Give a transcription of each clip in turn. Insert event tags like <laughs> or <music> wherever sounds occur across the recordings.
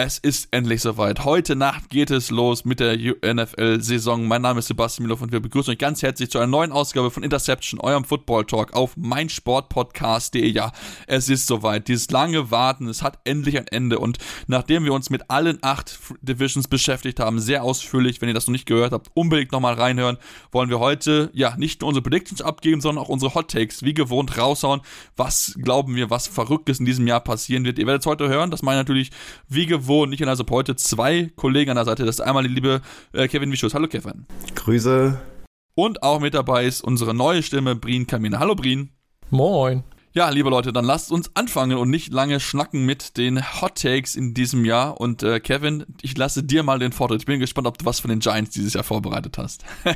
Es ist endlich soweit. Heute Nacht geht es los mit der NFL-Saison. Mein Name ist Sebastian Milov und wir begrüßen euch ganz herzlich zu einer neuen Ausgabe von Interception, eurem Football Talk auf meinsportpodcast.de. Ja, es ist soweit. Dieses lange Warten, es hat endlich ein Ende. Und nachdem wir uns mit allen acht Divisions beschäftigt haben, sehr ausführlich, wenn ihr das noch nicht gehört habt, unbedingt nochmal reinhören, wollen wir heute ja nicht nur unsere Predictions abgeben, sondern auch unsere Hot Takes wie gewohnt raushauen. Was glauben wir, was Verrücktes in diesem Jahr passieren wird? Ihr werdet es heute hören. Das meine ich natürlich wie gewohnt und nicht in also heute zwei Kollegen an der Seite. Das ist einmal die liebe äh, Kevin Wischus. Hallo Kevin. Grüße. Und auch mit dabei ist unsere neue Stimme, Brien Kamine. Hallo Brien. Moin. Ja, liebe Leute, dann lasst uns anfangen und nicht lange schnacken mit den Hot Takes in diesem Jahr. Und äh, Kevin, ich lasse dir mal den Vortritt. Ich bin gespannt, ob du was von den Giants dieses Jahr vorbereitet hast. <laughs>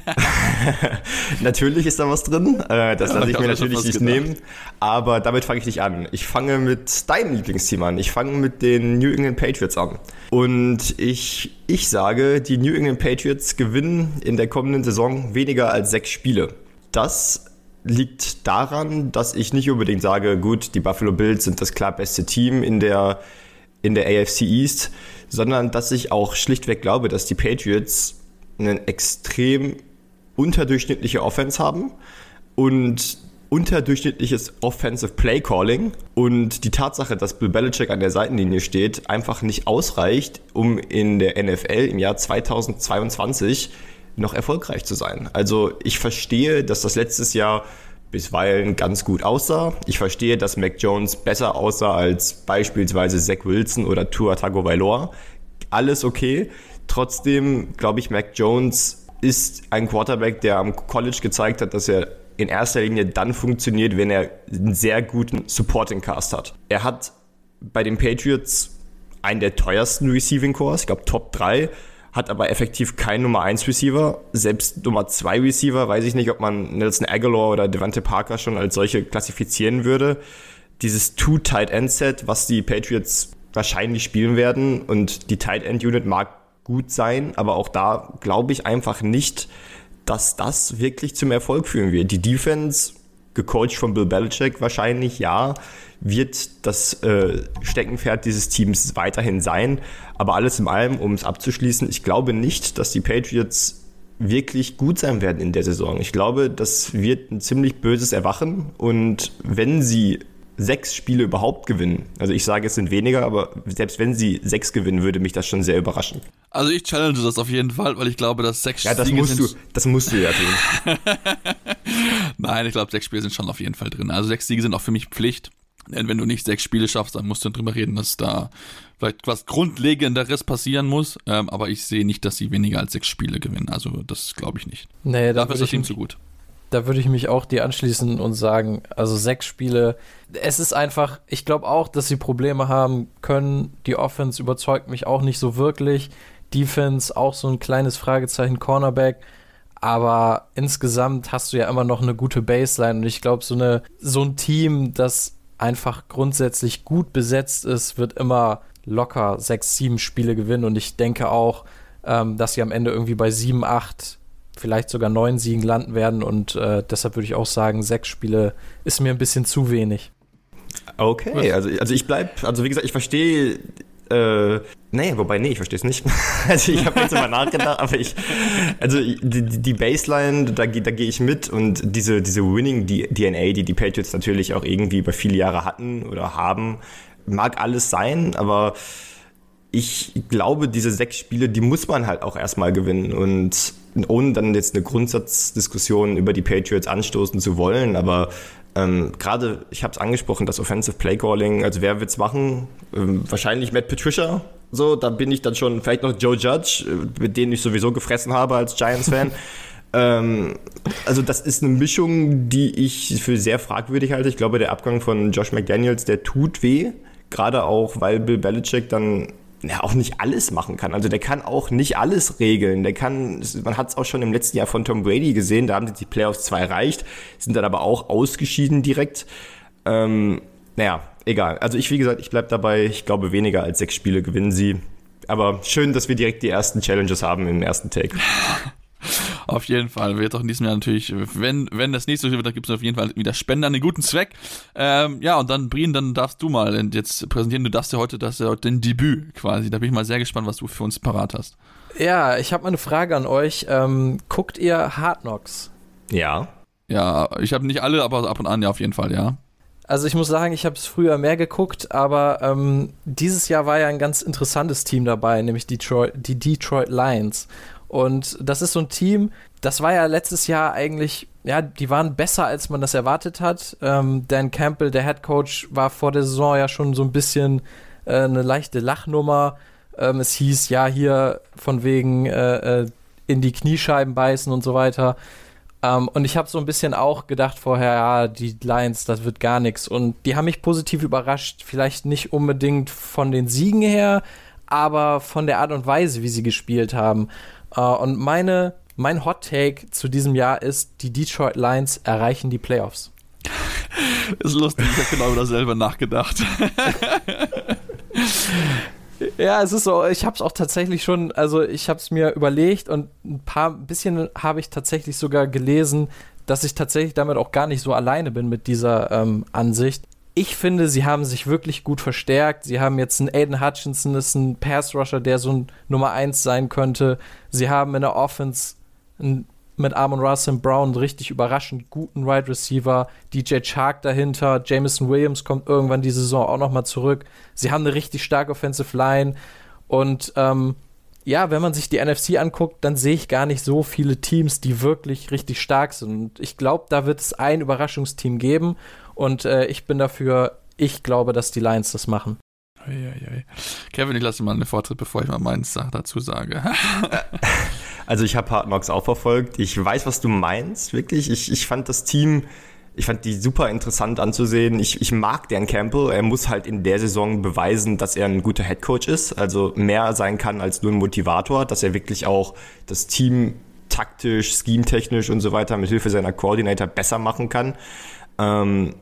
<laughs> natürlich ist da was drin. Äh, das ja, lasse ich mir natürlich nicht gedacht. nehmen. Aber damit fange ich nicht an. Ich fange mit deinem Lieblingsteam an. Ich fange mit den New England Patriots an. Und ich, ich sage, die New England Patriots gewinnen in der kommenden Saison weniger als sechs Spiele. Das liegt daran, dass ich nicht unbedingt sage, gut, die Buffalo Bills sind das klar beste Team in der, in der AFC East, sondern dass ich auch schlichtweg glaube, dass die Patriots einen extrem unterdurchschnittliche Offense haben und unterdurchschnittliches Offensive Play Calling und die Tatsache, dass Bill Belichick an der Seitenlinie steht, einfach nicht ausreicht, um in der NFL im Jahr 2022 noch erfolgreich zu sein. Also ich verstehe, dass das letztes Jahr bisweilen ganz gut aussah. Ich verstehe, dass Mac Jones besser aussah als beispielsweise Zach Wilson oder Tua Tagovailoa. Alles okay. Trotzdem glaube ich, Mac Jones ist ein Quarterback, der am College gezeigt hat, dass er in erster Linie dann funktioniert, wenn er einen sehr guten Supporting Cast hat. Er hat bei den Patriots einen der teuersten Receiving Cores, ich glaube Top 3 hat aber effektiv keinen Nummer 1 Receiver. Selbst Nummer 2 Receiver, weiß ich nicht, ob man Nelson Aguilar oder Devante Parker schon als solche klassifizieren würde. Dieses Two-Tight-End-Set, was die Patriots wahrscheinlich spielen werden und die Tight-End-Unit mag gut sein, aber auch da glaube ich einfach nicht, dass das wirklich zum Erfolg führen wird. Die Defense, gecoacht von Bill Belichick wahrscheinlich, ja, wird das äh, Steckenpferd dieses Teams weiterhin sein. Aber alles in allem, um es abzuschließen, ich glaube nicht, dass die Patriots wirklich gut sein werden in der Saison. Ich glaube, das wird ein ziemlich böses Erwachen. Und wenn sie sechs Spiele überhaupt gewinnen, also ich sage, es sind weniger, aber selbst wenn sie sechs gewinnen, würde mich das schon sehr überraschen. Also ich challenge das auf jeden Fall, weil ich glaube, dass sechs ja, das Siege musst sind. Du, das musst du ja tun. <laughs> Nein, ich glaube, sechs Spiele sind schon auf jeden Fall drin. Also sechs Siege sind auch für mich Pflicht. Denn wenn du nicht sechs Spiele schaffst, dann musst du drüber reden, dass da vielleicht was Grundlegenderes passieren muss. Ähm, aber ich sehe nicht, dass sie weniger als sechs Spiele gewinnen. Also das glaube ich nicht. Nee, Dafür ist das Team zu gut. Da würde ich mich auch dir anschließen und sagen, also sechs Spiele. Es ist einfach, ich glaube auch, dass sie Probleme haben können. Die Offense überzeugt mich auch nicht so wirklich. Defense auch so ein kleines Fragezeichen. Cornerback aber insgesamt hast du ja immer noch eine gute Baseline und ich glaube, so, so ein Team, das einfach grundsätzlich gut besetzt ist, wird immer locker sechs, sieben Spiele gewinnen. Und ich denke auch, ähm, dass sie am Ende irgendwie bei sieben, acht, vielleicht sogar neun Siegen landen werden. Und äh, deshalb würde ich auch sagen, sechs Spiele ist mir ein bisschen zu wenig. Okay, also, also ich bleibe, also wie gesagt, ich verstehe äh, nee, wobei, nee, ich verstehe es nicht. <laughs> also ich habe jetzt immer nachgedacht, aber ich, also die, die Baseline, da, da gehe ich mit und diese, diese Winning-DNA, die die Patriots natürlich auch irgendwie über viele Jahre hatten oder haben, mag alles sein, aber ich glaube, diese sechs Spiele, die muss man halt auch erstmal gewinnen und ohne dann jetzt eine Grundsatzdiskussion über die Patriots anstoßen zu wollen, aber ähm, Gerade, ich habe es angesprochen, das Offensive Play Calling, also wer wird's machen? Ähm, wahrscheinlich Matt Patricia. So, da bin ich dann schon, vielleicht noch Joe Judge, äh, mit dem ich sowieso gefressen habe als Giants-Fan. <laughs> ähm, also das ist eine Mischung, die ich für sehr fragwürdig halte. Ich glaube, der Abgang von Josh McDaniels, der tut weh. Gerade auch, weil Bill Belichick dann ja, auch nicht alles machen kann. Also der kann auch nicht alles regeln. Der kann, man hat es auch schon im letzten Jahr von Tom Brady gesehen, da haben sie die Playoffs zwei erreicht, sind dann aber auch ausgeschieden direkt. Ähm, naja, egal. Also ich, wie gesagt, ich bleibe dabei, ich glaube weniger als sechs Spiele gewinnen sie. Aber schön, dass wir direkt die ersten Challenges haben im ersten Take. Auf jeden Fall. Wird auch in diesem Jahr natürlich, wenn, wenn das nächste wird, dann gibt es auf jeden Fall wieder Spender einen guten Zweck. Ähm, ja, und dann, Brien, dann darfst du mal jetzt präsentieren. Du darfst ja heute, das ja heute dein Debüt quasi. Da bin ich mal sehr gespannt, was du für uns parat hast. Ja, ich habe mal eine Frage an euch. Ähm, guckt ihr Hard Knocks? Ja. Ja, ich habe nicht alle, aber ab und an ja auf jeden Fall, ja. Also ich muss sagen, ich habe es früher mehr geguckt, aber ähm, dieses Jahr war ja ein ganz interessantes Team dabei, nämlich Detroit, die Detroit Lions. Und das ist so ein Team, das war ja letztes Jahr eigentlich, ja, die waren besser, als man das erwartet hat. Ähm, Dan Campbell, der Head Coach, war vor der Saison ja schon so ein bisschen äh, eine leichte Lachnummer. Ähm, es hieß ja hier von wegen äh, äh in die Kniescheiben beißen und so weiter. Um, ähm, und ich habe so ein bisschen auch gedacht vorher, ja, die Lions, das wird gar nichts. Und die haben mich positiv überrascht. Vielleicht nicht unbedingt von den Siegen her, aber von der Art und Weise, wie sie gespielt haben. Uh, und meine, mein Hot Take zu diesem Jahr ist, die Detroit Lions erreichen die Playoffs. <laughs> ist lustig, ich habe genau über dasselbe nachgedacht. <laughs> Ja, es ist so, ich habe es auch tatsächlich schon, also ich habe es mir überlegt und ein paar ein bisschen habe ich tatsächlich sogar gelesen, dass ich tatsächlich damit auch gar nicht so alleine bin mit dieser ähm, Ansicht. Ich finde, sie haben sich wirklich gut verstärkt. Sie haben jetzt einen Aiden Hutchinson, ist ein Pass-Rusher, der so ein Nummer 1 sein könnte. Sie haben in der Offense einen mit Amon Russell Brown einen richtig überraschend guten Wide Receiver, DJ Chark dahinter, Jameson Williams kommt irgendwann die Saison auch nochmal zurück. Sie haben eine richtig starke Offensive Line und ähm, ja, wenn man sich die NFC anguckt, dann sehe ich gar nicht so viele Teams, die wirklich richtig stark sind. Und ich glaube, da wird es ein Überraschungsteam geben und äh, ich bin dafür, ich glaube, dass die Lions das machen. Kevin, ich lasse mal einen Vortritt, bevor ich mal meins dazu sage. <laughs> also ich habe Hard Knocks auch verfolgt. Ich weiß, was du meinst, wirklich. Ich, ich fand das Team, ich fand die super interessant anzusehen. Ich, ich mag Dan Campbell. Er muss halt in der Saison beweisen, dass er ein guter Headcoach ist. Also mehr sein kann als nur ein Motivator, dass er wirklich auch das Team taktisch, schemetechnisch und so weiter mit Hilfe seiner Coordinator besser machen kann. Ähm,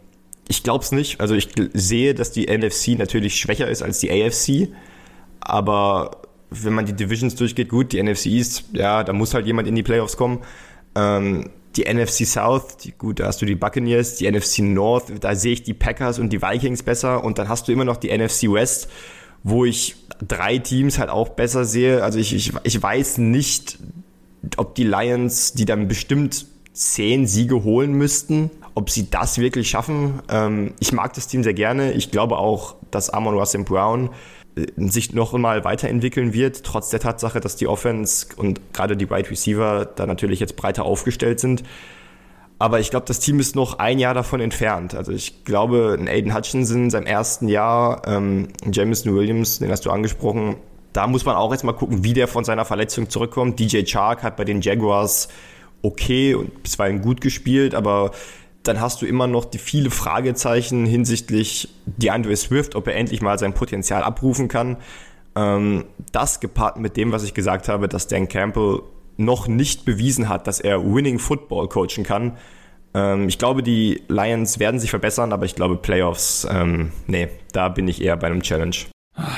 ich glaube es nicht. Also ich sehe, dass die NFC natürlich schwächer ist als die AFC. Aber wenn man die Divisions durchgeht, gut, die NFC East, ja, da muss halt jemand in die Playoffs kommen. Ähm, die NFC South, die, gut, da hast du die Buccaneers, die NFC North, da sehe ich die Packers und die Vikings besser. Und dann hast du immer noch die NFC West, wo ich drei Teams halt auch besser sehe. Also ich, ich, ich weiß nicht, ob die Lions, die dann bestimmt zehn Siege holen müssten, ob sie das wirklich schaffen. Ähm, ich mag das Team sehr gerne. Ich glaube auch, dass Amon Russell Brown äh, sich noch einmal weiterentwickeln wird, trotz der Tatsache, dass die Offense und gerade die Wide Receiver da natürlich jetzt breiter aufgestellt sind. Aber ich glaube, das Team ist noch ein Jahr davon entfernt. Also ich glaube, ein Aiden Hutchinson in seinem ersten Jahr, ähm, Jameson Williams, den hast du angesprochen, da muss man auch jetzt mal gucken, wie der von seiner Verletzung zurückkommt. DJ Chark hat bei den Jaguars okay und bisweilen gut gespielt, aber dann hast du immer noch die viele Fragezeichen hinsichtlich DeAndre Swift, ob er endlich mal sein Potenzial abrufen kann. Ähm, das gepaart mit dem, was ich gesagt habe, dass Dan Campbell noch nicht bewiesen hat, dass er Winning Football coachen kann. Ähm, ich glaube, die Lions werden sich verbessern, aber ich glaube, Playoffs, ähm, nee, da bin ich eher bei einem Challenge.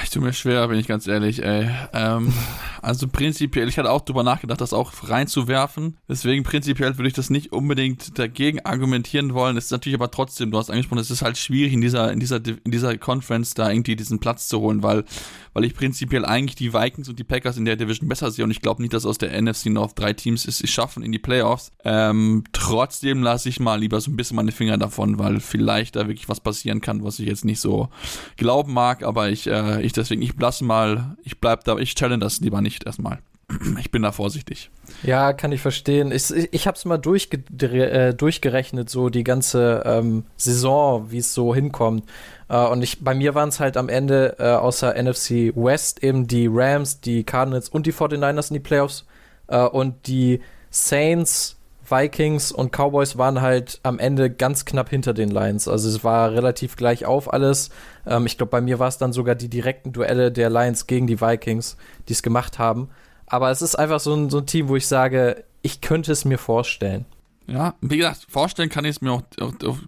Ich tue mir schwer, bin ich ganz ehrlich, ey. Ähm, <laughs> also prinzipiell, ich hatte auch drüber nachgedacht, das auch reinzuwerfen. Deswegen prinzipiell würde ich das nicht unbedingt dagegen argumentieren wollen. Es ist natürlich aber trotzdem, du hast angesprochen, es ist halt schwierig in dieser, in dieser, in dieser Conference da irgendwie diesen Platz zu holen, weil, weil ich prinzipiell eigentlich die Vikings und die Packers in der Division besser sehe und ich glaube nicht, dass aus der NFC North drei Teams es schaffen in die Playoffs. Ähm, trotzdem lasse ich mal lieber so ein bisschen meine Finger davon, weil vielleicht da wirklich was passieren kann, was ich jetzt nicht so glauben mag, aber ich, äh, ich deswegen, ich lasse mal, ich bleib da, ich challenge das lieber nicht erstmal. <clears throat> Ich bin da vorsichtig. Ja, kann ich verstehen. Ich, ich habe es mal durchge äh, durchgerechnet, so die ganze ähm, Saison, wie es so hinkommt. Äh, und ich, bei mir waren es halt am Ende äh, außer NFC West eben die Rams, die Cardinals und die 49ers in die Playoffs. Äh, und die Saints, Vikings und Cowboys waren halt am Ende ganz knapp hinter den Lions. Also es war relativ gleich auf alles. Ähm, ich glaube, bei mir war es dann sogar die direkten Duelle der Lions gegen die Vikings, die es gemacht haben. Aber es ist einfach so ein, so ein Team, wo ich sage, ich könnte es mir vorstellen. Ja, wie gesagt, vorstellen kann ich es mir auch,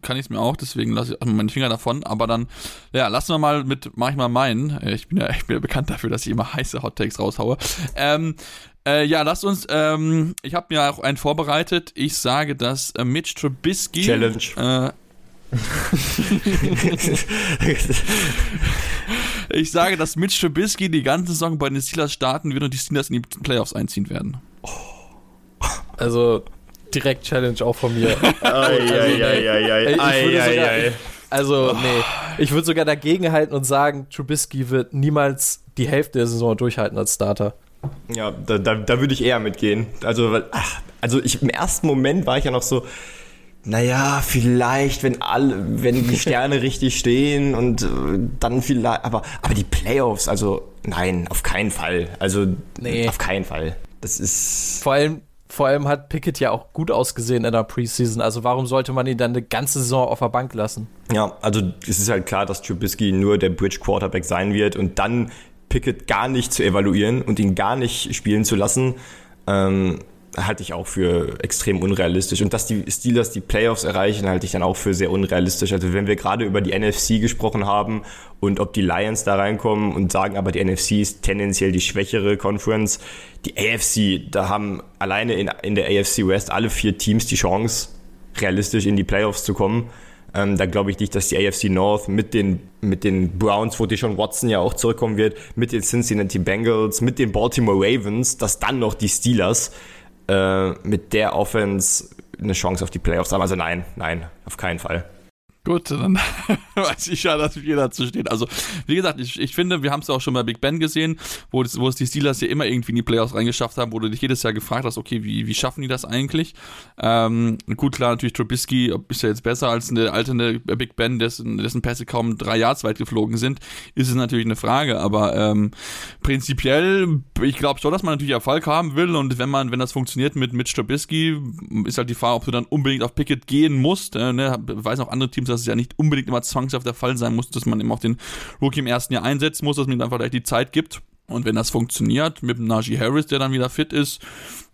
kann ich es mir auch, deswegen lasse ich also meinen Finger davon. Aber dann, ja, lassen wir mal mit, mach ich mal meinen. Ich bin ja, <laughs> ich bin ja bekannt dafür, dass ich immer heiße Hot Takes raushaue. Ähm, Äh, ja, lasst uns, ähm, ich habe mir auch einen vorbereitet. Ich sage, dass äh, Mitch Trubisky. Challenge. Äh, <laughs> ich sage, dass Mitch Trubisky die ganze Saison bei den Steelers starten wird und die Steelers in die Playoffs einziehen werden. Also direkt Challenge auch von mir. Also, nee. Ich würde sogar dagegen halten und sagen, Trubisky wird niemals die Hälfte der Saison durchhalten als Starter. Ja, da, da, da würde ich eher mitgehen. Also, weil, ach, also ich, im ersten Moment war ich ja noch so, naja, vielleicht, wenn alle, wenn die Sterne <laughs> richtig stehen und äh, dann vielleicht, aber, aber die Playoffs, also nein, auf keinen Fall. Also, Nee. auf keinen Fall. Das ist, Vor allem, vor allem hat Pickett ja auch gut ausgesehen in der Preseason. Also warum sollte man ihn dann eine ganze Saison auf der Bank lassen? ja, also es ist halt klar, dass Trubisky nur der Bridge Quarterback sein wird und dann Pickett gar nicht zu evaluieren und ihn gar nicht spielen zu lassen, ähm, halte ich auch für extrem unrealistisch. Und dass die Steelers die Playoffs erreichen, halte ich dann auch für sehr unrealistisch. Also wenn wir gerade über die NFC gesprochen haben und ob die Lions da reinkommen und sagen, aber die NFC ist tendenziell die schwächere Conference, die AFC, da haben alleine in, in der AFC West alle vier Teams die Chance, realistisch in die Playoffs zu kommen. Ähm, da glaube ich nicht, dass die AFC North mit den, mit den Browns, wo Deshaun Watson ja auch zurückkommen wird, mit den Cincinnati Bengals, mit den Baltimore Ravens, dass dann noch die Steelers äh, mit der Offense eine Chance auf die Playoffs haben. Also nein, nein, auf keinen Fall. Gut, dann <laughs> weiß ich ja, dass wir dazu stehen. Also, wie gesagt, ich, ich finde, wir haben es ja auch schon bei Big Ben gesehen, wo, es- wo es die Steelers ja immer irgendwie in die Playoffs reingeschafft haben, wo du dich jedes Jahr gefragt hast, okay, wie, wie schaffen die das eigentlich? Ähm, gut, klar, natürlich Trubisky ist ja jetzt besser als eine alte Big Ben, dessen, dessen Pässe kaum drei Yards weit geflogen sind, ist es natürlich eine Frage, aber ähm, prinzipiell, ich glaube schon, dass man natürlich Erfolg haben will und wenn man, wenn das funktioniert mit, mit Trubisky, ist halt die Frage, ob du dann unbedingt auf Pickett gehen musst. Äh, ne? Weiß auch andere Teams, dass es ja nicht unbedingt immer zwangshaft der Fall sein muss, dass man eben auch den Rookie im ersten Jahr einsetzen muss, dass man ihm einfach vielleicht die Zeit gibt. Und wenn das funktioniert mit dem Najee Harris, der dann wieder fit ist,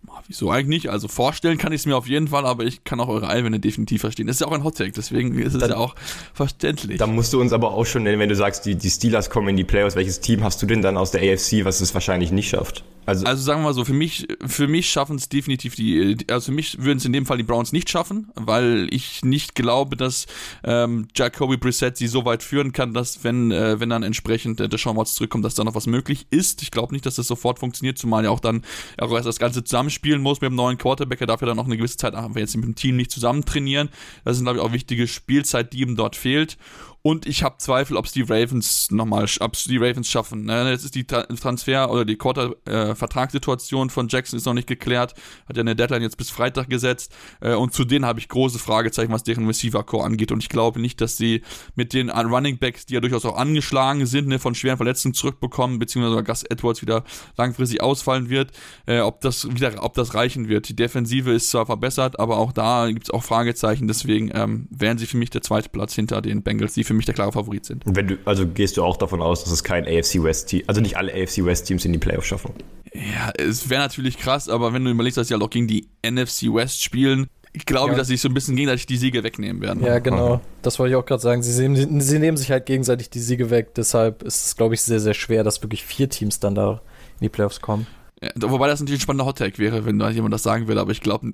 ah, wieso eigentlich nicht? Also vorstellen kann ich es mir auf jeden Fall, aber ich kann auch eure Einwände definitiv verstehen. Das ist ja auch ein Hottake, deswegen ist es Dann- ja auch verständlich. Da musst du uns aber auch schon nennen, wenn du sagst, die, die Steelers kommen in die Playoffs. Welches Team hast du denn dann aus der AFC, was es wahrscheinlich nicht schafft? Also, Also sagen wir mal so, für mich, für mich schaffen es definitiv die, also für mich würden es in dem Fall die Browns nicht schaffen, weil ich nicht glaube, dass ähm, Jacoby Brissett sie so weit führen kann, dass wenn, äh, wenn dann entsprechend äh, der Watts zurückkommt, dass da noch was möglich ist. Ich glaube nicht, dass das sofort funktioniert, zumal ja auch dann auch erst das Ganze zusammenspielen muss mit dem neuen Quarterback, er darf ja dann noch eine gewisse Zeit einfach jetzt mit dem Team nicht zusammen trainieren. Das sind, glaube ich, auch wichtige Spielzeit, die ihm dort fehlt. Und ich habe Zweifel, ob es die Ravens nochmal, ob die Ravens schaffen. Ne, Jetzt ist die Tra Transfer- oder die Quarter-Vertragssituation von Jackson ist noch nicht geklärt. Hat ja eine Deadline jetzt bis Freitag gesetzt. Äh, und zu denen habe ich große Fragezeichen, was deren Receiver-Core angeht. Und ich glaube nicht, dass sie mit den Running Backs, die ja durchaus auch angeschlagen sind, ne, von schweren Verletzungen zurückbekommen, beziehungsweise Gus Edwards wieder langfristig ausfallen wird, äh, ob das wieder, ob das reichen wird. Die Defensive ist zwar verbessert, aber auch da gibt es auch Fragezeichen. Deswegen ähm, wären sie für mich der zweite Platz hinter den Bengals, die für mich der klare Favorit sind. wenn du, also gehst du auch davon aus, dass es kein AFC West Team, also nicht alle AFC West Teams in die Playoffs schaffen. Ja, es wäre natürlich krass, aber wenn du überlegst, dass sie halt auch gegen die NFC West spielen, ich glaube, Ja. dass sie sich so ein bisschen gegenseitig die Siege wegnehmen werden. Ja, genau. Das wollte ich auch gerade sagen. Sie, sehen, sie nehmen sich halt gegenseitig die Siege weg. Deshalb ist es, glaube ich, sehr, sehr schwer, dass wirklich vier Teams dann da in die Playoffs kommen. Ja, wobei das natürlich ein spannender Hottag wäre, wenn da jemand das sagen würde, aber ich glaube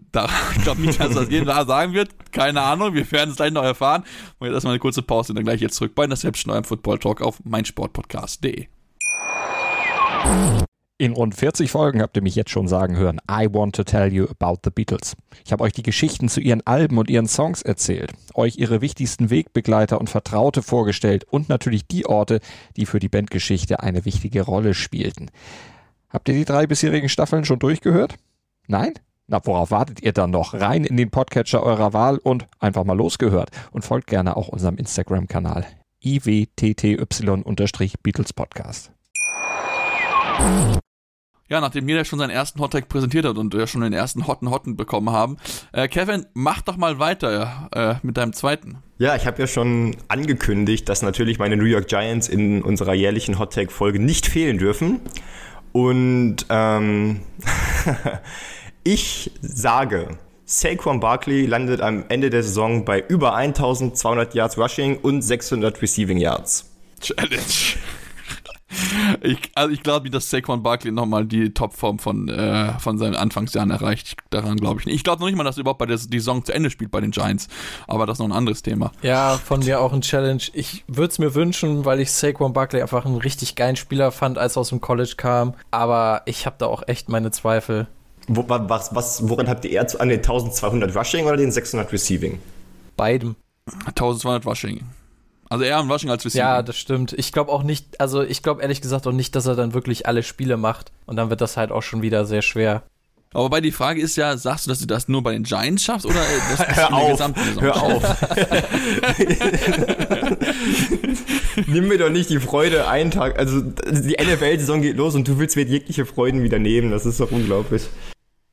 ich glaub nicht, dass das jeder sagen wird. Keine Ahnung, wir werden es gleich noch erfahren. Und jetzt erstmal eine kurze Pause und dann gleich jetzt zurück bei Interception, eurem Football Talk auf meinsportpodcast.de. In rund 40 Folgen habt ihr mich jetzt schon sagen hören, I want to tell you about the Beatles. Ich habe euch die Geschichten zu ihren Alben und ihren Songs erzählt, euch ihre wichtigsten Wegbegleiter und Vertraute vorgestellt und natürlich die Orte, die für die Bandgeschichte eine wichtige Rolle spielten. Habt ihr die drei bisherigen Staffeln schon durchgehört? Nein? Na, worauf wartet ihr dann noch? Rein in den Podcatcher eurer Wahl und einfach mal losgehört. Und folgt gerne auch unserem Instagram-Kanal iwtty-Beatles Podcast. Ja, nachdem jeder schon seinen ersten Hottag präsentiert hat und wir schon den ersten Hotten Hotten bekommen haben, äh, Kevin, mach doch mal weiter äh, mit deinem zweiten. Ja, ich habe ja schon angekündigt, dass natürlich meine New York Giants in unserer jährlichen Hot Take Folge nicht fehlen dürfen. Und ähm, <laughs> ich sage, Saquon Barkley landet am Ende der Saison bei über 1200 Yards Rushing und 600 Receiving Yards. Challenge. <laughs> Ich, also ich glaube nicht, dass Saquon Barkley nochmal die Topform von, äh, von seinen Anfangsjahren erreicht. Daran glaube ich nicht. Ich glaube noch nicht mal, dass er überhaupt bei der die Saison zu Ende spielt bei den Giants. Aber das ist noch ein anderes Thema. Ja, von mir auch ein Challenge. Ich würde es mir wünschen, weil ich Saquon Barkley einfach einen richtig geilen Spieler fand, als er aus dem College kam. Aber ich habe da auch echt meine Zweifel. Wo, was, was, woran habt ihr eher zu, an den 1200 Rushing oder den 600 Receiving? Beidem. 1200 Rushing. Also eher am Rushing als Receiver. Ja, das stimmt. Ich glaube auch nicht, also ich glaube ehrlich gesagt auch nicht, dass er dann wirklich alle Spiele macht. Und dann wird das halt auch schon wieder sehr schwer. Aber bei die Frage ist ja, sagst du, dass du das nur bei den Giants schaffst oder das <laughs> hör auf, hör auf. <laughs> Nimm mir doch nicht die Freude einen Tag, also die NFL-Saison geht los und du willst mir jegliche Freuden wieder nehmen, das ist doch unglaublich.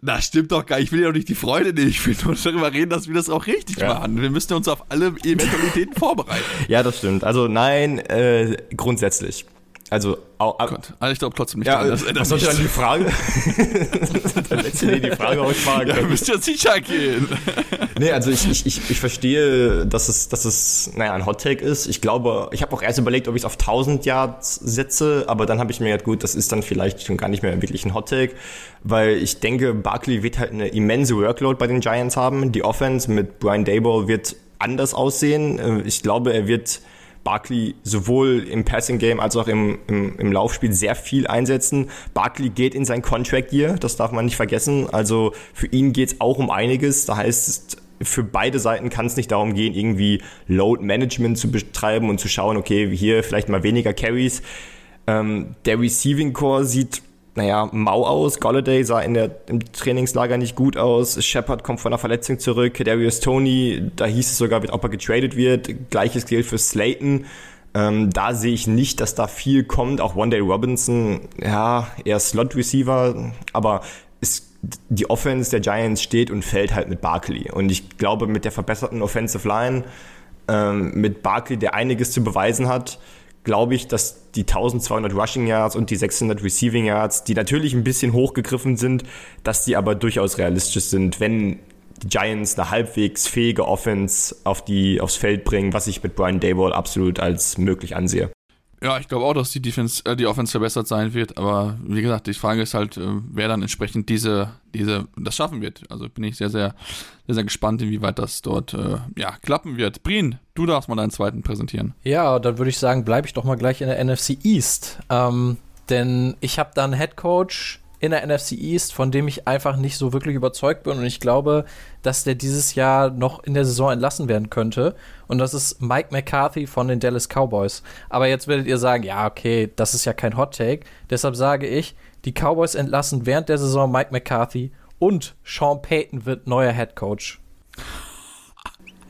Das stimmt doch gar nicht. Ich will ja doch nicht die Freude nehmen. Ich will nur darüber reden, dass wir das auch richtig ja. machen. Wir müssen uns auf alle Eventualitäten <laughs> vorbereiten. Ja, das stimmt. Also nein, äh, grundsätzlich. Also, au, au, Gott. also ich glaube trotzdem nicht. Ja, daran, das, was soll ich dann <laughs> die Frage? Letzte die Frage ausfragen. Ja, müsst ihr sicher gehen. nee, also ich, ich, ich, ich verstehe, dass es, dass es, naja, ein Hot Take ist. Ich glaube, ich habe auch erst überlegt, ob ich es auf 1000 Yards setze, aber dann habe ich mir gedacht, gut, das ist dann vielleicht schon gar nicht mehr wirklich ein Hot Take, weil ich denke, Barkley wird halt eine immense Workload bei den Giants haben. Die Offense mit Brian Dayball wird anders aussehen. Äh, ich glaube, er wird Barkley sowohl im Passing Game als auch im, im, im Laufspiel sehr viel einsetzen. Barkley geht in sein Contract Year, das darf man nicht vergessen. Also für ihn geht es auch um einiges. Da heißt für beide Seiten kann es nicht darum gehen, irgendwie Load Management zu betreiben und zu schauen, okay, hier vielleicht mal weniger Carries. Ähm, der Receiving Core sieht naja, mau aus. Golladay sah in der, im Trainingslager nicht gut aus. Shepard kommt von einer Verletzung zurück. Darius Tony, da hieß es sogar, ob er getradet wird. Gleiches gilt für Slayton. Ähm, da sehe ich nicht, dass da viel kommt. Auch One Day Robinson, ja, eher Slot-Receiver, aber ist, die Offense der Giants steht und fällt halt mit Barkley. Und ich glaube, mit der verbesserten Offensive Line, ähm, mit Barkley, der einiges zu beweisen hat, glaube ich, dass die 1200 Rushing Yards und die 600 Receiving Yards, die natürlich ein bisschen hochgegriffen sind, dass die aber durchaus realistisch sind, wenn die Giants eine halbwegs fähige Offense auf die, aufs Feld bringen, was ich mit Brian Dayball absolut als möglich ansehe. Ja, ich glaube auch, dass die Defense, äh, die Offense verbessert sein wird, aber wie gesagt, die Frage ist halt, äh, wer dann entsprechend diese, diese, das schaffen wird. Also bin ich sehr, sehr, sehr, sehr gespannt, inwieweit das dort, äh, ja, klappen wird. Brien, du darfst mal deinen zweiten präsentieren. Ja, dann würde ich sagen, bleibe ich doch mal gleich in der NFC East. Ähm, denn ich habe dann Head Coach in der NFC East, von dem ich einfach nicht so wirklich überzeugt bin. Und ich glaube, dass der dieses Jahr noch in der Saison entlassen werden könnte. Und das ist Mike McCarthy von den Dallas Cowboys. Aber jetzt werdet ihr sagen, ja, okay, das ist ja kein Hot Take. Deshalb sage ich, die Cowboys entlassen während der Saison Mike McCarthy und Sean Payton wird neuer Head Coach.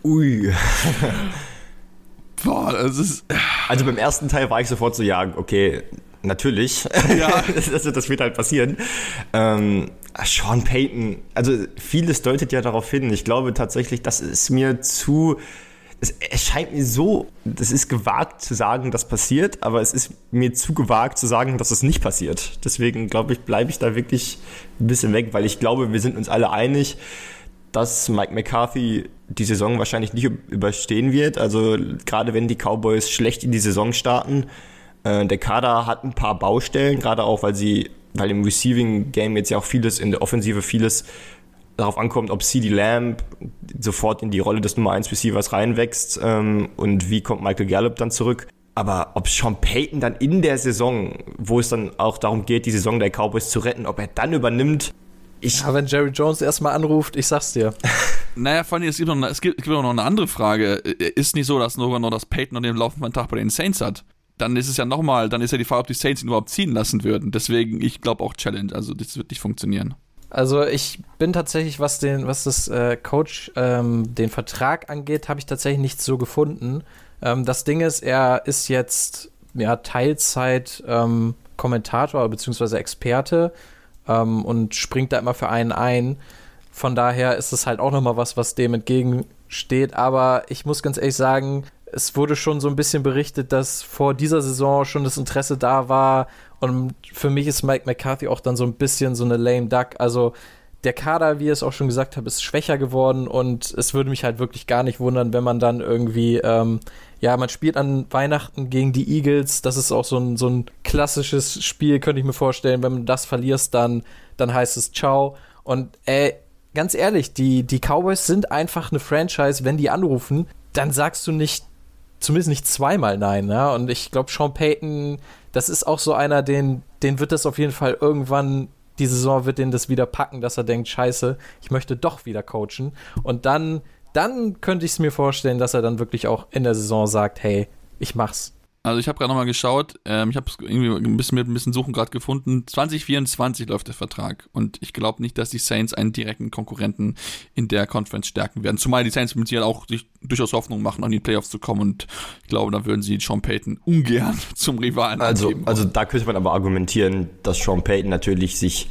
Ui. <laughs> Boah, das ist. Also beim ersten Teil war ich sofort so, ja, okay, natürlich. Ja. das, <laughs> das, wird halt passieren. Ähm, Sean Payton, also vieles deutet ja darauf hin. Ich glaube tatsächlich, das ist mir zu. Es, es scheint mir so, das ist gewagt zu sagen, das passiert, aber es ist mir zu gewagt zu sagen, dass es nicht passiert. Deswegen glaube ich, bleibe ich da wirklich ein bisschen weg, weil ich glaube, wir sind uns alle einig, dass Mike McCarthy die Saison wahrscheinlich nicht überstehen wird. Also gerade wenn die Cowboys schlecht in die Saison starten, äh, der Kader hat ein paar Baustellen, gerade auch, weil sie, weil im Receiving Game jetzt ja auch vieles in der Offensive vieles darauf ankommt, ob CD Lamb sofort in die Rolle des Nummer 1 Receivers reinwächst ähm, und wie kommt Michael Gallup dann zurück. Aber ob Sean Payton dann in der Saison, wo es dann auch darum geht, die Saison der Cowboys zu retten, ob er dann übernimmt, ich ja, wenn Jerry Jones erstmal anruft, ich sag's dir. <laughs> Naja, vor allem, es gibt, noch, es gibt, es gibt auch noch eine andere Frage. Ist nicht so, dass sogar noch das Payton an dem laufenden Tag bei den Saints hat? Dann ist es ja nochmal, dann ist ja die Frage, ob die Saints ihn überhaupt ziehen lassen würden. Deswegen, ich glaube auch Challenge, also das wird nicht funktionieren. Also ich bin tatsächlich, was den, was das äh, Coach ähm, den Vertrag angeht, habe ich tatsächlich nichts so gefunden. Ähm, das Ding ist, er ist jetzt ja Teilzeit ähm, Kommentator bzw. Experte ähm, und springt da immer für einen ein. Von daher ist es halt auch nochmal was, was dem entgegensteht. Aber ich muss ganz ehrlich sagen, es wurde schon so ein bisschen berichtet, dass vor dieser Saison schon das Interesse da war. Und für mich ist Mike McCarthy auch dann so ein bisschen so eine lame duck. Also der Kader, wie ihr es auch schon gesagt habt, ist schwächer geworden und es würde mich halt wirklich gar nicht wundern, wenn man dann irgendwie, ähm, ja, man spielt an Weihnachten gegen die Eagles. Das ist auch so ein, so ein klassisches Spiel, könnte ich mir vorstellen. Wenn du das verlierst, dann, dann heißt es Ciao. Und ey, ganz ehrlich, die, die Cowboys sind einfach eine Franchise, wenn die anrufen, dann sagst du nicht, zumindest nicht zweimal nein. Ja? Und ich glaube, Sean Payton, das ist auch so einer, den, den wird das auf jeden Fall irgendwann die Saison wird den das wieder packen, dass er denkt, scheiße, ich möchte doch wieder coachen. Und dann, dann könnte ich es mir vorstellen, dass er dann wirklich auch in der Saison sagt, hey, ich mach's. Also ich habe gerade nochmal geschaut, ähm, ich habe es irgendwie ein bisschen mit ein bisschen Suchen gerade gefunden. 2024 läuft der Vertrag und ich glaube nicht, dass die Saints einen direkten Konkurrenten in der Conference stärken werden. Zumal die Saints mit sich auch sich durchaus Hoffnung machen, an die Playoffs zu kommen und ich glaube, da würden sie Sean Payton ungern <laughs> zum Rivalen Also, also da könnte man aber argumentieren, dass Sean Payton natürlich sich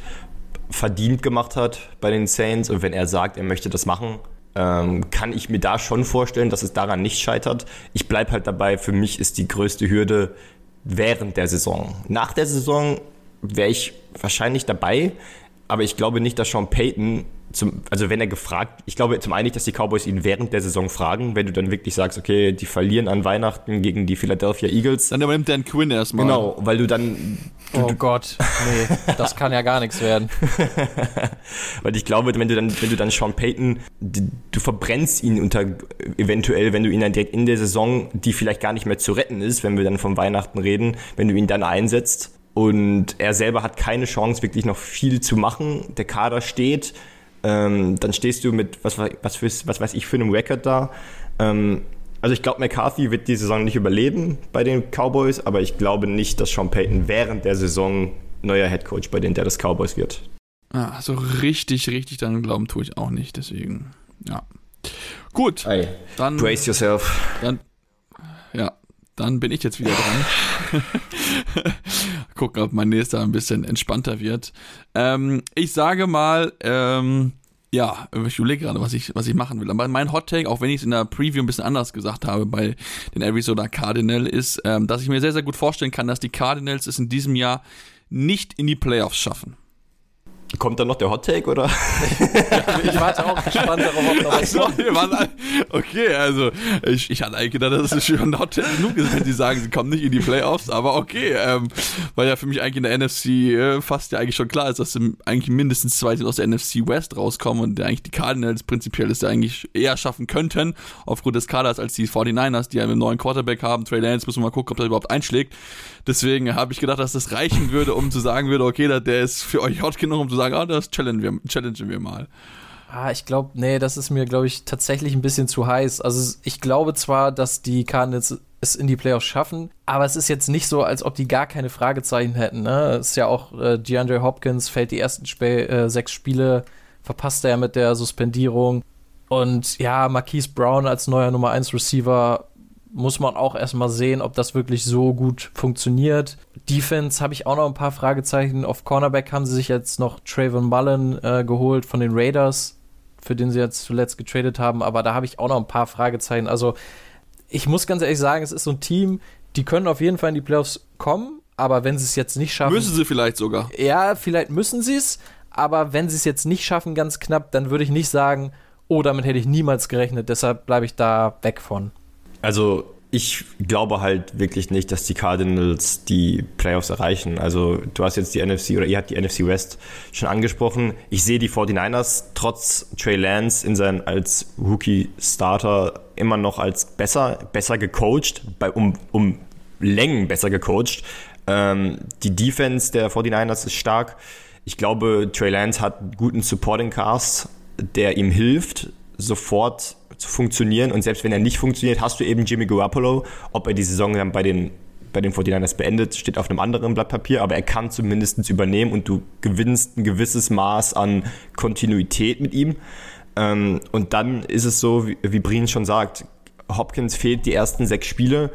verdient gemacht hat bei den Saints und wenn er sagt, er möchte das machen, ähm, kann ich mir da schon vorstellen, dass es daran nicht scheitert. Ich bleibe halt dabei, für mich ist die größte Hürde während der Saison. Nach der Saison wäre ich wahrscheinlich dabei, aber ich glaube nicht, dass Sean Payton zum, also wenn er gefragt, ich glaube zum einen nicht, dass die Cowboys ihn während der Saison fragen, wenn du dann wirklich sagst, okay, die verlieren an Weihnachten gegen die Philadelphia Eagles. Dann übernimmt Dan Quinn erstmal. Genau, weil du dann. Du, oh Gott, nee, das kann ja gar nichts werden. <laughs> weil ich glaube, wenn du dann, wenn du dann Sean Payton, du, du verbrennst ihn unter eventuell, wenn du ihn dann direkt in der Saison, die vielleicht gar nicht mehr zu retten ist, wenn wir dann von Weihnachten reden, wenn du ihn dann einsetzt. Und er selber hat keine Chance, wirklich noch viel zu machen. Der Kader steht ähm, dann stehst du mit, was, was, für, was weiß ich, für einem Record da. Ähm, also ich glaube, McCarthy wird die Saison nicht überleben bei den Cowboys, aber ich glaube nicht, dass Sean Payton während der Saison neuer Headcoach bei den Dallas Cowboys wird. Ah, so richtig, richtig dann glauben tue ich auch nicht, deswegen, ja. Gut, hey, dann. Brace yourself. Dann, ja, dann bin ich jetzt wieder dran. <laughs> <laughs> <laughs> Gucken, ob mein nächster ein bisschen entspannter wird. Ähm, ich sage mal, ähm, ja, ich überlege gerade, was ich, was ich machen will. Aber mein Hot Take, auch wenn ich es in der Preview ein bisschen anders gesagt habe bei den Arizona Cardinals, ist, ähm, dass ich mir sehr, sehr gut vorstellen kann, dass die Cardinals es in diesem Jahr nicht in die Playoffs schaffen. Kommt dann noch der Hot Take oder? <laughs> ich warte auch gespannt darauf, ob noch was kommt. Okay, also ich, ich hatte eigentlich gedacht, das ist schon Hot Take genug ist, wenn sie sagen, sie kommen nicht in die Playoffs, aber okay, ähm, weil ja für mich eigentlich in der NFC äh, fast ja eigentlich schon klar ist, dass sie eigentlich mindestens zwei aus der NFC West rauskommen und eigentlich die Cardinals prinzipiell ist ja eigentlich eher schaffen könnten, aufgrund des Kaders als die 49ers, die ja einen neuen Quarterback haben. Trey Lance, müssen wir mal gucken, ob der überhaupt einschlägt. Deswegen habe ich gedacht, dass das reichen würde, um zu sagen würde, okay, der ist für euch hot genug, um zu sagen, ah, das challengen wir, challengen wir mal. Ah, ich glaube, nee, das ist mir, glaube ich, tatsächlich ein bisschen zu heiß. Also ich glaube zwar, dass die Cardinals es in die Playoffs schaffen, aber es ist jetzt nicht so, als ob die gar keine Fragezeichen hätten. Ne? Es ist ja auch äh, DeAndre Hopkins fällt die ersten Sp äh, sechs Spiele, verpasst er mit der Suspendierung. Und ja, Marquise Brown als neuer Nummer 1 Receiver muss man auch erstmal sehen, ob das wirklich so gut funktioniert. Defense habe ich auch noch ein paar Fragezeichen. Auf Cornerback haben sie sich jetzt noch Trayvon Mullen äh, geholt von den Raiders, für den sie jetzt zuletzt getradet haben, aber da habe ich auch noch ein paar Fragezeichen. Also ich muss ganz ehrlich sagen, es ist so ein Team, die können auf jeden Fall in die Playoffs kommen, aber wenn sie es jetzt nicht schaffen. Müssen sie vielleicht sogar. Ja, vielleicht müssen sie es, aber wenn sie es jetzt nicht schaffen, ganz knapp, dann würde ich nicht sagen, oh, damit hätte ich niemals gerechnet, deshalb bleibe ich da weg von. Also ich glaube halt wirklich nicht, dass die Cardinals die Playoffs erreichen. Also du hast jetzt die NFC oder ihr habt die NFC West schon angesprochen. Ich sehe die 49ers trotz Trey Lance in seinen als Rookie Starter immer noch als besser, besser gecoacht, bei, um, um Längen besser gecoacht. Ähm, die Defense der 49ers ist stark. Ich glaube, Trey Lance hat einen guten Supporting Cast, der ihm hilft, sofort zu funktionieren. Und selbst wenn er nicht funktioniert, hast du eben Jimmy Garoppolo. Ob er die Saison dann bei den, bei den 49ers beendet, steht auf einem anderen Blatt Papier, aber er kann zumindest übernehmen und du gewinnst ein gewisses Maß an Kontinuität mit ihm. Ähm, und dann ist es so, wie, Brien schon sagt, Hopkins fehlt die ersten sechs Spiele.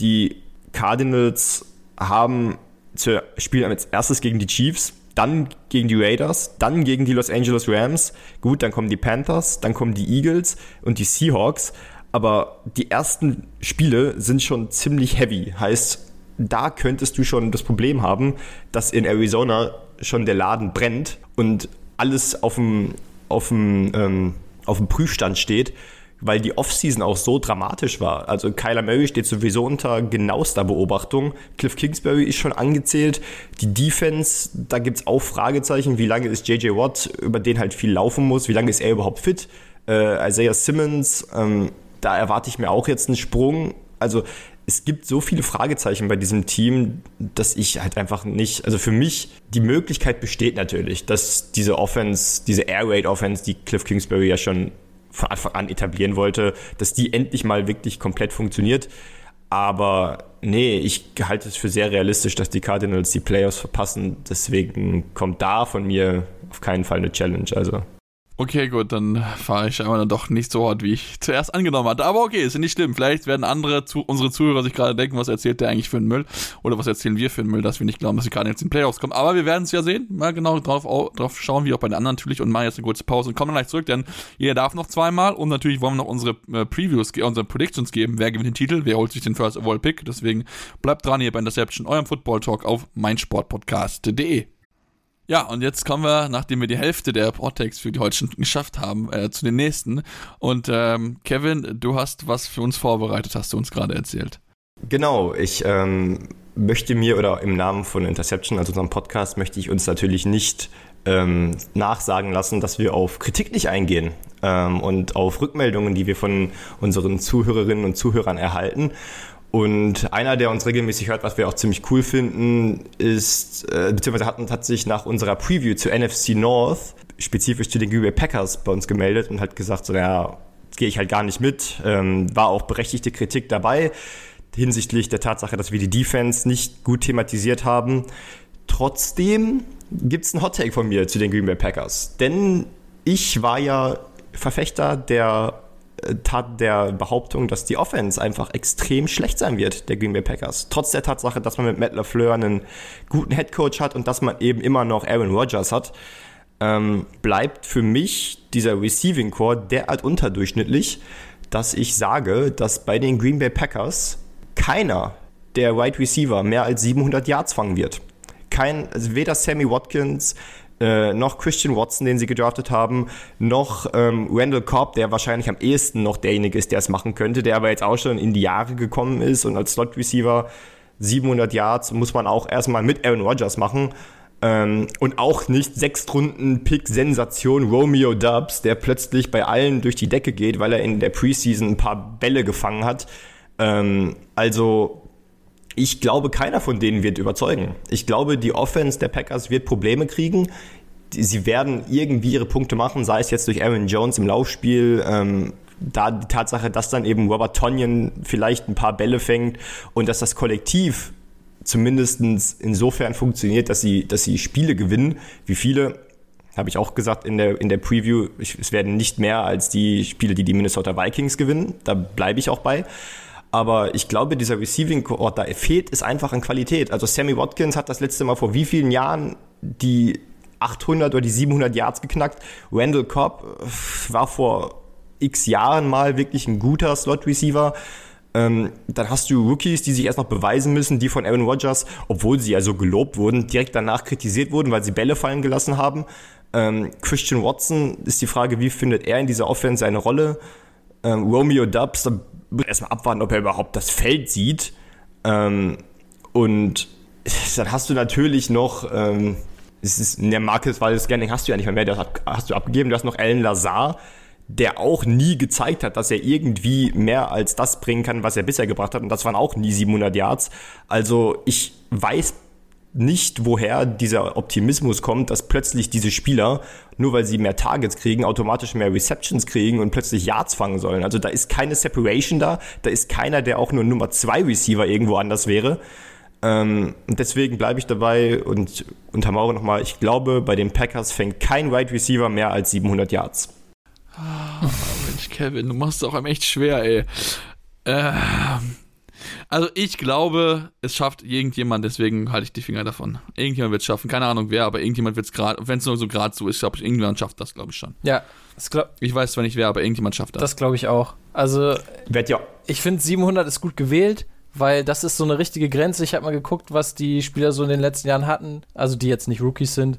Die Cardinals haben zu spielen als erstes gegen die Chiefs dann gegen die Raiders, dann gegen die Los Angeles Rams. Gut, dann kommen die Panthers, dann kommen die Eagles und die Seahawks. Aber die ersten Spiele sind schon ziemlich heavy. Heißt, da könntest du schon das Problem haben, dass in Arizona schon der Laden brennt. Und alles auf dem, auf dem, ähm, auf dem Prüfstand steht, weil die Offseason auch so dramatisch war. Also Kyler Murray steht sowieso unter genauester Beobachtung. Cliff Kingsbury ist schon angezählt. Die Defense, da gibt es auch Fragezeichen. Wie lange ist JJ Watt, über den halt viel laufen muss? Wie lange ist er überhaupt fit? Äh, Isaiah Simmons, ähm, da erwarte ich mir auch jetzt einen Sprung. Also es gibt so viele Fragezeichen bei diesem Team, dass ich halt einfach nicht, also für mich, die Möglichkeit besteht natürlich, dass diese Offense, diese Air Raid Offense, die Cliff Kingsbury ja schon von Anfang an etablieren wollte, dass die endlich mal wirklich komplett funktioniert. Aber nee, ich halte es für sehr realistisch, dass die Cardinals die Playoffs verpassen. Deswegen kommt da von mir auf keinen Fall eine Challenge. Also Okay, gut, dann fahre ich aber dann doch nicht so hart, wie ich zuerst angenommen hatte. Aber okay, ist ja nicht schlimm. Vielleicht werden andere, zu, unsere Zuhörer sich gerade denken, was erzählt der eigentlich für einen Müll? Oder was erzählen wir für einen Müll, dass wir nicht glauben, dass sie gerade jetzt in den Playoffs kommen. Aber wir werden es ja sehen. Mal genau drauf, drauf schauen, wie auch bei den anderen natürlich. Und machen jetzt eine kurze Pause und kommen dann gleich zurück, denn jeder darf noch zweimal. Und natürlich wollen wir noch unsere äh, Previews, unsere Predictions geben. Wer gewinnt den Titel? Wer holt sich den First Overall Pick? Deswegen bleibt dran hier bei Interception, eurem Football Talk auf meinsportpodcast.de. Ja, und jetzt kommen wir, nachdem wir die Hälfte der Podtext für die heute geschafft haben, äh, zu den nächsten. Und ähm, Kevin, du hast was für uns vorbereitet, hast du uns gerade erzählt. Genau, ich ähm, möchte mir oder im Namen von Interception, also unserem Podcast, möchte ich uns natürlich nicht ähm, nachsagen lassen, dass wir auf Kritik nicht eingehen ähm, und auf Rückmeldungen, die wir von unseren Zuhörerinnen und Zuhörern erhalten. Und einer, der uns regelmäßig hört, was wir auch ziemlich cool finden, ist, äh, beziehungsweise hat, hat sich nach unserer Preview zu NFC North, spezifisch zu den Green Bay Packers, bei uns gemeldet und hat gesagt, so, naja, gehe ich halt gar nicht mit. Ähm, war auch berechtigte Kritik dabei hinsichtlich der Tatsache, dass wir die Defense nicht gut thematisiert haben. Trotzdem gibt es einen Hot Take von mir zu den Green Bay Packers. Denn ich war ja Verfechter der Tat der Behauptung, dass die Offense einfach extrem schlecht sein wird, der Green Bay Packers. Trotz der Tatsache, dass man mit Matt LaFleur einen guten Headcoach hat und dass man eben immer noch Aaron Rodgers hat, ähm, bleibt für mich dieser Receiving Core derart unterdurchschnittlich, dass ich sage, dass bei den Green Bay Packers keiner der Wide Receiver mehr als 700 Yards fangen wird. Kein, also weder Sammy Watkins äh, noch Christian Watson, den sie gedraftet haben, noch ähm, Randall Cobb, der wahrscheinlich am ehesten noch derjenige ist, der es machen könnte, der aber jetzt auch schon in die Jahre gekommen ist und als Slot Receiver 700 Yards muss man auch erstmal mit Aaron Rodgers machen. Ähm, und auch nicht sechs Runden Pick Sensation Romeo Dubs, der plötzlich bei allen durch die Decke geht, weil er in der Preseason ein paar Bälle gefangen hat. Ähm, also ich glaube, keiner von denen wird überzeugen. Ich glaube, die Offense der Packers wird Probleme kriegen. Sie werden irgendwie ihre Punkte machen, sei es jetzt durch Aaron Jones im Laufspiel, ähm, da die Tatsache, dass dann eben Robert Tonyan vielleicht ein paar Bälle fängt und dass das Kollektiv zumindest insofern funktioniert, dass sie, dass sie Spiele gewinnen. Wie viele, habe ich auch gesagt in der, in der Preview, es werden nicht mehr als die Spiele, die die Minnesota Vikings gewinnen. Da bleibe ich auch bei. Aber ich glaube, dieser Receiving Core, da fehlt es einfach an Qualität. Also Sammy Watkins hat das letzte Mal vor wie vielen Jahren die 800 oder die 700 Yards geknackt. Randall Cobb war vor x Jahren mal wirklich ein guter Slot-Receiver. Ähm, dann hast du Rookies, die sich erst noch beweisen müssen, die von Aaron Rodgers, obwohl sie ja so gelobt wurden, direkt danach kritisiert wurden, weil sie Bälle fallen gelassen haben. Ähm, Christian Watson ist die Frage, wie findet er in dieser Offense seine Rolle? Ähm, Romeo Dubs, da erstmal abwarten, ob er überhaupt das Feld sieht. Ähm, und <laughs> dann hast du natürlich noch, ähm, es ist der Marcus weil Scanning hast du ja nicht mehr, mehr das hast du abgegeben. Du hast noch Alan Lazar, der auch nie gezeigt hat, dass er irgendwie mehr als das bringen kann, was er bisher gebracht hat. Und das waren auch nie 700 Yards. Also ich weiß nicht, woher dieser Optimismus kommt, dass plötzlich diese Spieler, nur weil sie mehr Targets kriegen, automatisch mehr Receptions kriegen und plötzlich Yards fangen sollen. Also da ist keine Separation da, da ist keiner, der auch nur Nummer zwei Receiver irgendwo anders wäre. Ähm, und deswegen bleibe ich dabei und untermauere nochmal, ich glaube, bei den Packers fängt kein Wide Receiver mehr als 700 Yards. Oh, Mensch, Kevin, du machst es auch einem echt schwer, ey. Ähm also ich glaube, es schafft irgendjemand, deswegen halte ich die Finger davon. Irgendjemand wird es schaffen. Keine Ahnung wer, aber irgendjemand wird es gerade, wenn es nur so gerade so ist, glaube ich, irgendjemand schafft das, glaube ich schon. Ja. ich weiß zwar nicht wer, aber irgendjemand schafft das. Das glaube ich auch. Also, Wird ja. ich finde 700 ist gut gewählt, weil das ist so eine richtige Grenze. Ich habe mal geguckt, was die Spieler so in den letzten Jahren hatten, also die jetzt nicht Rookies sind.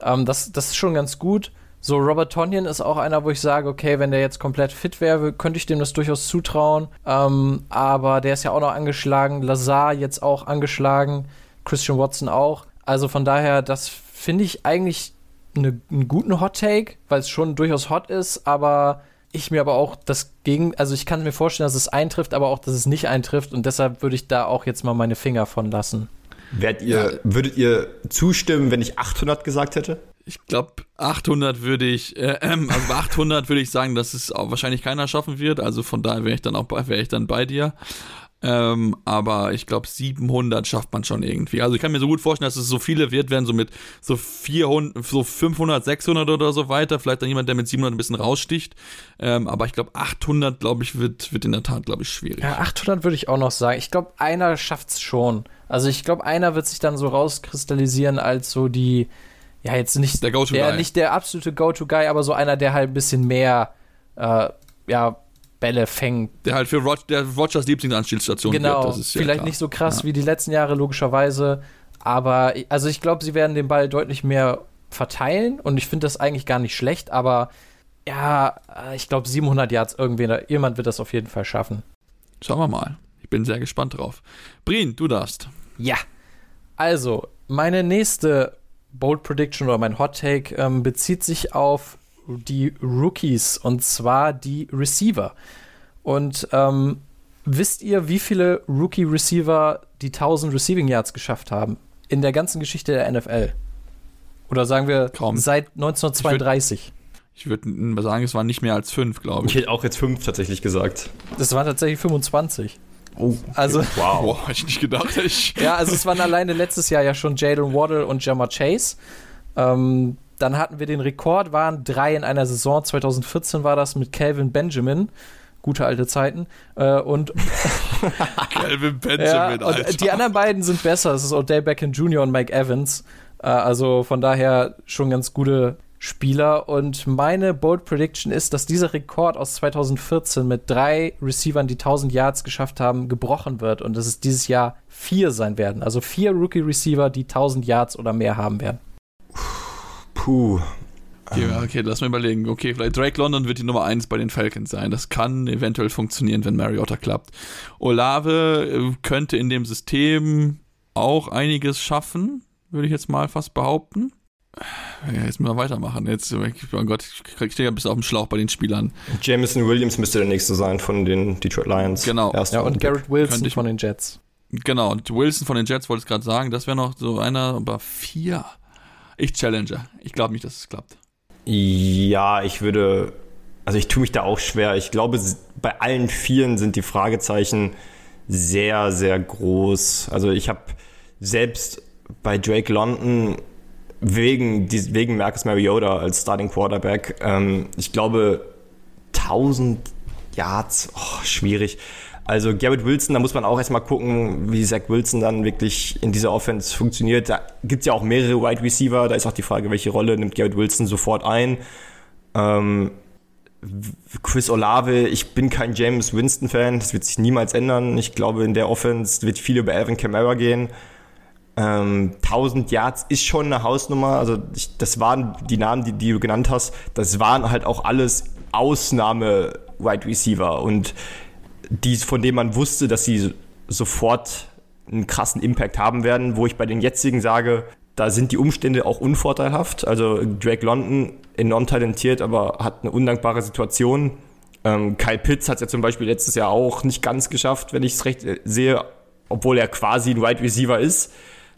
Ähm, das, das ist schon ganz gut. So, Robert Tonyan ist auch einer, wo ich sage, okay, wenn der jetzt komplett fit wäre, könnte ich dem das durchaus zutrauen. Ähm, aber der ist ja auch noch angeschlagen. Lazar jetzt auch angeschlagen. Christian Watson auch. Also von daher, das finde ich eigentlich eine, einen guten Hot Take, weil es schon durchaus hot ist, aber ich mir aber auch das gegen, also ich kann mir vorstellen, dass es eintrifft, aber auch, dass es nicht eintrifft und deshalb würde ich da auch jetzt mal meine Finger von lassen. Ihr, würdet ihr zustimmen, wenn ich 800 gesagt hätte? Ich glaube, 800 würde ich, äh, ähm, <clears throat> also bei 800 würde ich sagen, dass es auch wahrscheinlich keiner schaffen wird. Also von daher wäre ich dann auch, wäre ich dann bei dir. Ähm, aber ich glaube, 700 schafft man schon irgendwie. Also ich kann mir so gut vorstellen, dass es so viele wird, werden so mit so 400, so 500, 600 oder so weiter. Vielleicht dann jemand, der mit 700 ein bisschen raussticht. Ähm, aber ich glaube, 800, glaube ich, wird, wird in der Tat, glaube ich, schwierig. Ja, 800 würde ich auch noch sagen. Ich glaube, einer schafft es schon. Also ich glaube, einer wird sich dann so rauskristallisieren als so die, ja, jetzt nicht der, der nicht der absolute Go-To-Guy, aber so einer, der halt ein bisschen mehr, äh, ja, Bälle fängt. Der halt für Rog der Rogers Lieblingsanspielstation genau, wird. Genau, vielleicht nicht so krass ja. wie die letzten Jahre, logischerweise. Aber also ich glaube, sie werden den Ball deutlich mehr verteilen und ich finde das eigentlich gar nicht schlecht, aber ja, ich glaube 700 Yards irgendwie, jemand wird das auf jeden Fall schaffen. Schauen wir mal. Ich bin sehr gespannt drauf. Brien, du darfst. Ja. Also, meine nächste Bold Prediction oder mein Hot Take ähm, bezieht sich auf die Rookies und zwar die Receiver. Und ähm, wisst ihr, wie viele Rookie-Receiver die 1000 Receiving Yards geschafft haben in der ganzen Geschichte der NFL? Oder sagen wir Kaum. seit 1932? Ich würde würd sagen, es waren nicht mehr als fünf, glaube ich. Ich hätte auch jetzt fünf tatsächlich gesagt. Das waren tatsächlich 25. Oh, okay. also wow, wow hätte ich nicht gedacht. Ich. ja, also es waren alleine letztes Jahr ja schon Jalen Waddle und Jammer Chase. Ähm, dann hatten wir den Rekord, waren drei in einer Saison. 2014 war das mit Calvin Benjamin. Gute alte Zeiten. Äh, und <laughs> Calvin Benjamin, ja, und Alter. Die anderen beiden sind besser. Es ist Odell Beckham Jr. und Mike Evans. Äh, also von daher schon ganz gute Spieler. Und meine Bold Prediction ist, dass dieser Rekord aus 2014 mit drei Receivern, die 1000 Yards geschafft haben, gebrochen wird und dass es dieses Jahr vier sein werden. Also vier Rookie-Receiver, die 1000 Yards oder mehr haben werden. Puh. Okay, okay, lass mal überlegen. Okay, vielleicht Drake London wird die Nummer 1 bei den Falcons sein. Das kann eventuell funktionieren, wenn Mariota klappt. Olave äh, könnte in dem System auch einiges schaffen, würde ich jetzt mal fast behaupten. Ja, jetzt müssen wir weitermachen. Jetzt, oh Gott, ich stehe ja bis auf dem Schlauch bei den Spielern. Jameson Williams müsste der nächste sein von den Detroit Lions. Genau. Ja, und Garrett Wilson von den Jets. Genau, und Wilson von den Jets wollte ich gerade sagen. Das wäre noch so einer, aber vier. Ich challenge. Ich glaube nicht, dass es klappt. Ja, ich würde. Also ich tue mich da auch schwer. Ich glaube, bei allen Vieren sind die Fragezeichen sehr, sehr groß. Also ich habe selbst bei Drake London wegen, wegen Marcus Mariota als Starting Quarterback, ähm, ich glaube 1000 Yards, oh, schwierig. Also Garrett Wilson, da muss man auch erstmal gucken, wie Zach Wilson dann wirklich in dieser Offense funktioniert. Da gibt es ja auch mehrere Wide Receiver, da ist auch die Frage, welche Rolle nimmt Garrett Wilson sofort ein. Ähm, Chris Olave, ich bin kein James Winston-Fan, das wird sich niemals ändern. Ich glaube, in der Offense wird viel über Alvin Kamara gehen. Ähm, 1000 Yards ist schon eine Hausnummer. Also ich, das waren die Namen, die, die, du genannt hast, das waren halt auch alles Ausnahme-Wide Receiver. Und die, von denen man wusste, dass sie sofort einen krassen Impact haben werden, wo ich bei den jetzigen sage, da sind die Umstände auch unvorteilhaft. Also Drake London enorm talentiert, aber hat eine undankbare Situation. Ähm, Kyle Pitts hat es ja zum Beispiel letztes Jahr auch nicht ganz geschafft, wenn ich es recht äh, sehe, obwohl er quasi ein Wide Receiver ist.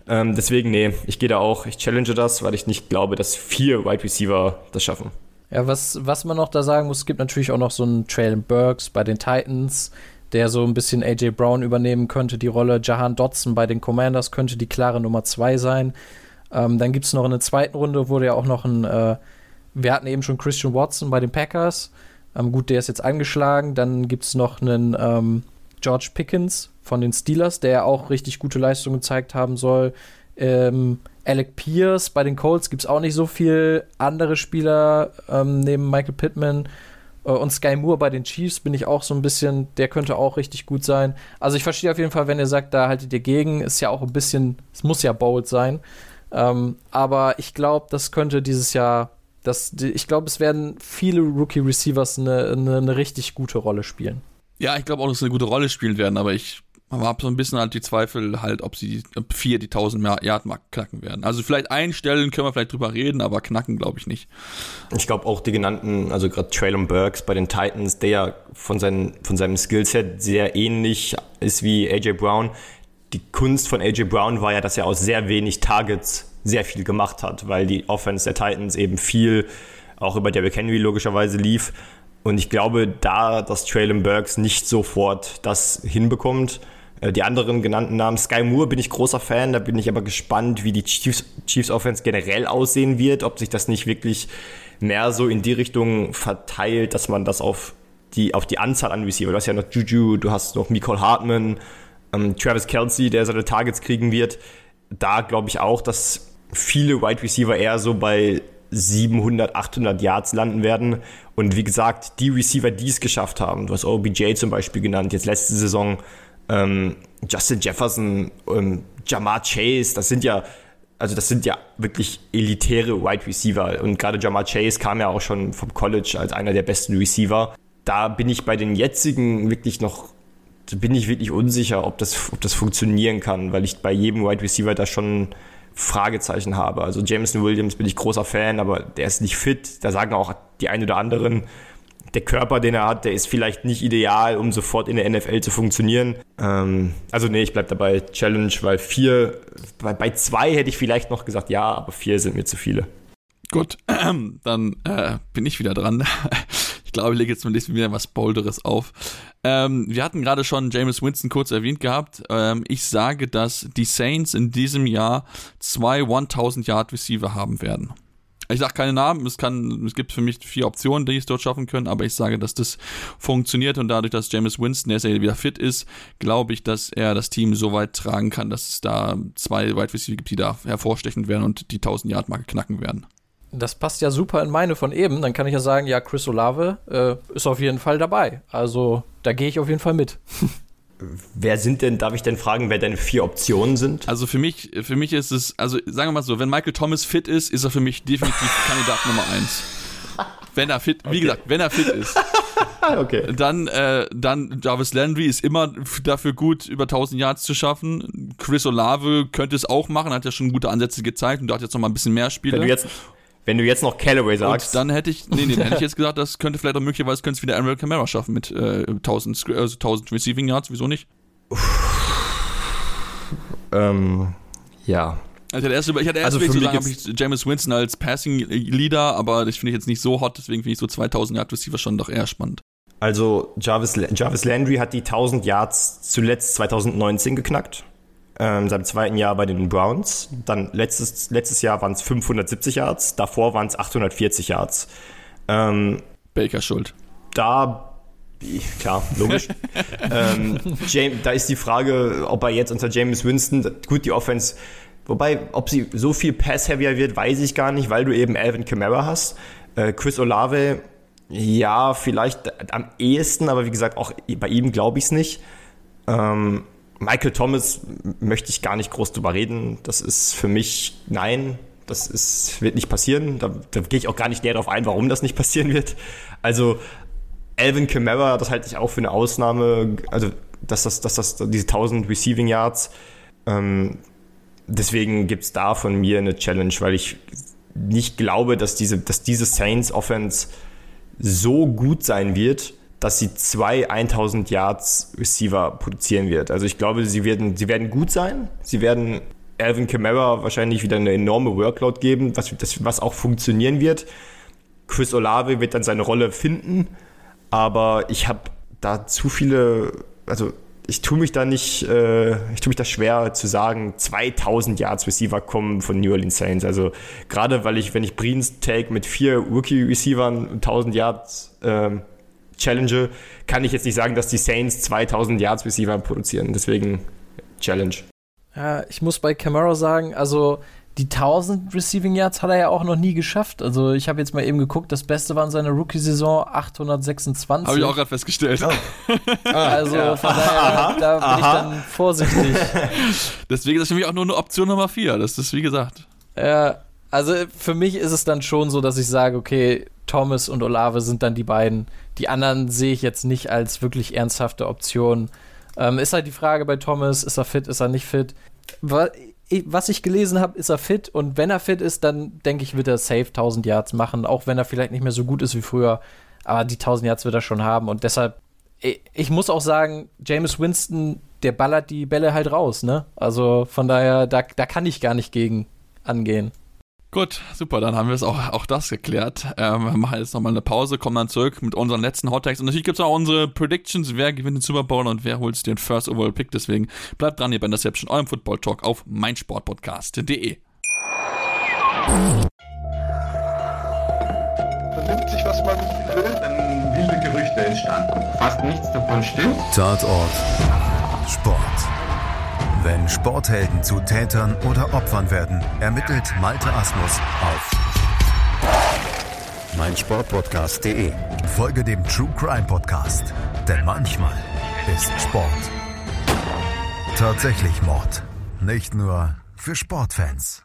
Ähm, deswegen, nee, ich gehe da auch, ich challenge das, weil ich nicht glaube, dass vier Wide Receiver das schaffen. Ja, was, was man noch da sagen muss, es gibt natürlich auch noch so einen Traylon Burks bei den Titans, der so ein bisschen AJ Brown übernehmen könnte, die Rolle. Jahan Dotson bei den Commanders könnte die klare Nummer zwei sein. Ähm, dann gibt es noch in der zweiten Runde, wurde ja auch noch ein, äh, wir hatten eben schon Christian Watson bei den Packers. Ähm, gut, der ist jetzt angeschlagen. Dann gibt es noch einen ähm, George Pickens von den Steelers, der auch richtig gute Leistungen gezeigt haben soll. Ähm, Alec Pierce bei den Colts gibt es auch nicht so viel andere Spieler ähm, neben Michael Pittman. Äh, und Sky Moore bei den Chiefs bin ich auch so ein bisschen, der könnte auch richtig gut sein. Also ich verstehe auf jeden Fall, wenn ihr sagt, da haltet ihr gegen, ist ja auch ein bisschen, es muss ja bold sein. Ähm, aber ich glaube, das könnte dieses Jahr, das, ich glaube, es werden viele Rookie-Receivers eine, eine, eine richtig gute Rolle spielen. Ja, ich glaube auch, dass sie eine gute Rolle spielen werden, aber ich habe so ein bisschen halt die Zweifel halt, ob sie ob vier die 1000 Yard Mark knacken werden. Also vielleicht einstellen können wir vielleicht drüber reden, aber knacken glaube ich nicht. Ich glaube auch die genannten, also gerade Traylon Burks bei den Titans, der ja von, seinen, von seinem Skillset sehr ähnlich ist wie AJ Brown. Die Kunst von AJ Brown war ja, dass er aus sehr wenig Targets sehr viel gemacht hat, weil die Offense der Titans eben viel auch über Derrick Henry logischerweise lief. Und ich glaube, da dass Traylon Burks nicht sofort das hinbekommt, äh, die anderen genannten Namen, Sky Moore bin ich großer Fan, da bin ich aber gespannt, wie die Chiefs, Chiefs Offense generell aussehen wird, ob sich das nicht wirklich mehr so in die Richtung verteilt, dass man das auf die, auf die Anzahl an Receiver, du hast ja noch Juju, du hast noch Nicole Hartman, ähm, Travis Kelsey, der seine Targets kriegen wird. Da glaube ich auch, dass viele Wide Receiver eher so bei 700, 800 Yards landen werden. Und wie gesagt, die Receiver, die es geschafft haben, du hast OBJ zum Beispiel genannt, jetzt letzte Saison, ähm, Justin Jefferson, ähm, Jamar Chase, das sind ja, also das sind ja wirklich elitäre Wide Receiver. Und gerade Jamar Chase kam ja auch schon vom College als einer der besten Receiver. Da bin ich bei den jetzigen wirklich noch, bin ich wirklich unsicher, ob das, ob das funktionieren kann, weil ich bei jedem Wide Receiver da schon Fragezeichen habe. Also Jameson Williams bin ich großer Fan, aber der ist nicht fit. Da sagen auch die ein oder anderen, der Körper, den er hat, der ist vielleicht nicht ideal, um sofort in der NFL zu funktionieren. Ähm, also nee, ich bleib dabei Challenge, weil vier, bei, bei zwei hätte ich vielleicht noch gesagt ja, aber vier sind mir zu viele. Gut, <clears throat> dann äh, bin ich wieder dran. <laughs> Ich glaube, ich lege jetzt mal wieder was Bolderes auf. Ähm, wir hatten gerade schon James Winston kurz erwähnt gehabt. Ähm, ich sage, dass die Saints in diesem Jahr zwei 1000 Yard Receiver haben werden. Ich sage keine Namen, es, kann, es gibt für mich vier Optionen, die es dort schaffen können, aber ich sage, dass das funktioniert und dadurch, dass James Winston jetzt wieder fit ist, glaube ich, dass er das Team so weit tragen kann, dass es da zwei Wide Receiver gibt, die da hervorstechend werden und die 1000 Yard Marke knacken werden. Das passt ja super in meine von eben. Dann kann ich ja sagen, ja, Chris Olave äh, ist auf jeden Fall dabei. Also da gehe ich auf jeden Fall mit. <laughs> Wer sind denn, darf ich denn fragen, wer deine vier Optionen sind? Also für mich, für mich ist es, also sagen wir mal so, wenn Michael Thomas fit ist, ist er für mich definitiv <laughs> Kandidat Nummer eins. Wenn er fit, wie gesagt, wenn er fit ist. <laughs> okay. Dann, äh, dann Jarvis Landry ist immer dafür gut, über 1000 Yards zu schaffen. Chris Olave könnte es auch machen, hat ja schon gute Ansätze gezeigt und da hat jetzt noch mal ein bisschen mehr Spiele. Wenn du jetzt, wenn du jetzt noch Callaway sagst. Und dann hätte ich, nee, nee, dann hätte ich <laughs> jetzt gesagt, das könnte vielleicht auch möglicherweise könnte es wieder Emerald Camara schaffen mit äh, 1000, also 1000 Receiving Yards, wieso nicht? ähm, ja. Also ich hatte erst, ich hatte erst also zu sagen, habe ich James Winston als Passing Leader, aber das finde ich jetzt nicht so hot, deswegen finde ich so 2000 Yard Receiver schon doch eher spannend. Also Jarvis, Jarvis Landry hat die 1000 Yards zuletzt 2019 geknackt ähm, seinem zweiten Jahr bei den Browns. Dann letztes, letztes Jahr waren es 570 Yards, davor waren es 840 Yards. Ähm, Baker schuld. Da, klar, logisch. <laughs> ähm, James, da ist die Frage, ob er jetzt unter James Winston, gut, die Offense, wobei, ob sie so viel Pass-Heavier wird, weiß ich gar nicht, weil du eben Alvin Kamara hast. Äh, Chris Olave, ja, vielleicht am ehesten, aber wie gesagt, auch bei ihm glaube ich es nicht. Ähm, Michael Thomas möchte ich gar nicht groß drüber reden. Das ist für mich nein. Das ist, wird nicht passieren. Da, da gehe ich auch gar nicht näher darauf ein, warum das nicht passieren wird. Also Alvin Kamara, das halte ich auch für eine Ausnahme. Also dass das, dass das diese 1000 Receiving Yards. Ähm, deswegen gibt es da von mir eine Challenge, weil ich nicht glaube, dass diese, dass diese Saints Offense so gut sein wird, dass sie zwei 1000 Yards Receiver produzieren wird. Also ich glaube, sie werden, sie werden gut sein. Sie werden Alvin Kamara wahrscheinlich wieder eine enorme Workload geben, was, das, was auch funktionieren wird. Chris Olave wird dann seine Rolle finden, aber ich habe da zu viele, also ich tue mich da nicht, äh, ich tue mich da schwer zu sagen, 2000 Yards Receiver kommen von New Orleans Saints. Also gerade weil ich, wenn ich Breens take mit vier Rookie Receivern 1000 Yards ähm, challenge, kann ich jetzt nicht sagen, dass die Saints 2000 Yards Receiver produzieren. Deswegen Challenge. Ja, ich muss bei Camaro sagen, also die 1000 Receiving Yards hat er ja auch noch nie geschafft. Also ich habe jetzt mal eben geguckt, das Beste war in seiner Rookie-Saison 826. Habe ich auch gerade festgestellt. Oh. <laughs> also ja. von daher, aha, da bin aha. ich dann vorsichtig. <laughs> Deswegen ist das für mich auch nur eine Option Nummer 4. Das ist wie gesagt. Ja, also für mich ist es dann schon so, dass ich sage, okay, Thomas und Olave sind dann die beiden. Die anderen sehe ich jetzt nicht als wirklich ernsthafte Option. Ähm, ist halt die Frage bei Thomas, ist er fit, ist er nicht fit? Was ich gelesen habe, ist er fit und wenn er fit ist, dann denke ich, wird er safe 1000 Yards machen, auch wenn er vielleicht nicht mehr so gut ist wie früher. Aber die 1000 Yards wird er schon haben und deshalb, ich muss auch sagen, James Winston, der ballert die Bälle halt raus, ne? Also von daher, da, da kann ich gar nicht gegen angehen. Gut, super, dann haben wir es auch, auch das geklärt. Ähm, wir machen jetzt nochmal eine Pause, kommen dann zurück mit unseren letzten Hot Takes. Und natürlich gibt es auch unsere Predictions, wer gewinnt den Super Bowl und wer holt den First Overall Pick. Deswegen bleibt dran hier bei Interception, eurem Football Talk auf meinsportpodcast.de. Vernimmt sich, was man will, dann wilde Gerüchte entstanden. Fast nichts davon stimmt. Tatort. Sport. Wenn Sporthelden zu Tätern oder Opfern werden, ermittelt Malte Asmus auf meinsportpodcast.de. Folge dem True Crime Podcast, denn manchmal ist Sport tatsächlich Mord. Nicht nur für Sportfans.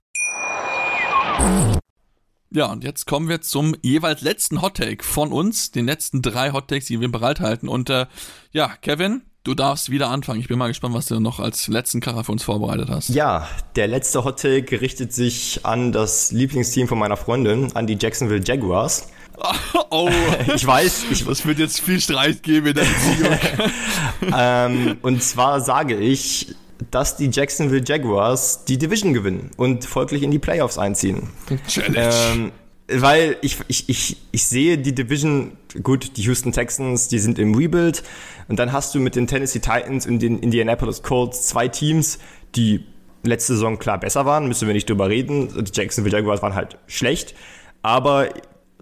Ja, und jetzt kommen wir zum jeweils letzten Hottake von uns, den letzten drei Hottakes, die wir bereithalten. Und äh, ja, Kevin, Du darfst wieder anfangen. Ich bin mal gespannt, was du noch als letzten Kracher für uns vorbereitet hast. Ja, der letzte Hottake richtet sich an das Lieblingsteam von meiner Freundin, an die Jacksonville Jaguars. <laughs> Oh, <laughs> ich weiß, ich, es wird jetzt viel Streit geben in der <laughs> ähm, und zwar sage ich, dass die Jacksonville Jaguars die Division gewinnen und folglich in die Playoffs einziehen. Challenge. Ähm, weil ich, ich, ich, ich sehe die Division, gut, die Houston Texans, die sind im Rebuild. Und dann hast du mit den Tennessee Titans und den Indianapolis Colts zwei Teams, die letzte Saison klar besser waren, müssen wir nicht drüber reden. Die Jacksonville Jaguars waren halt schlecht. Aber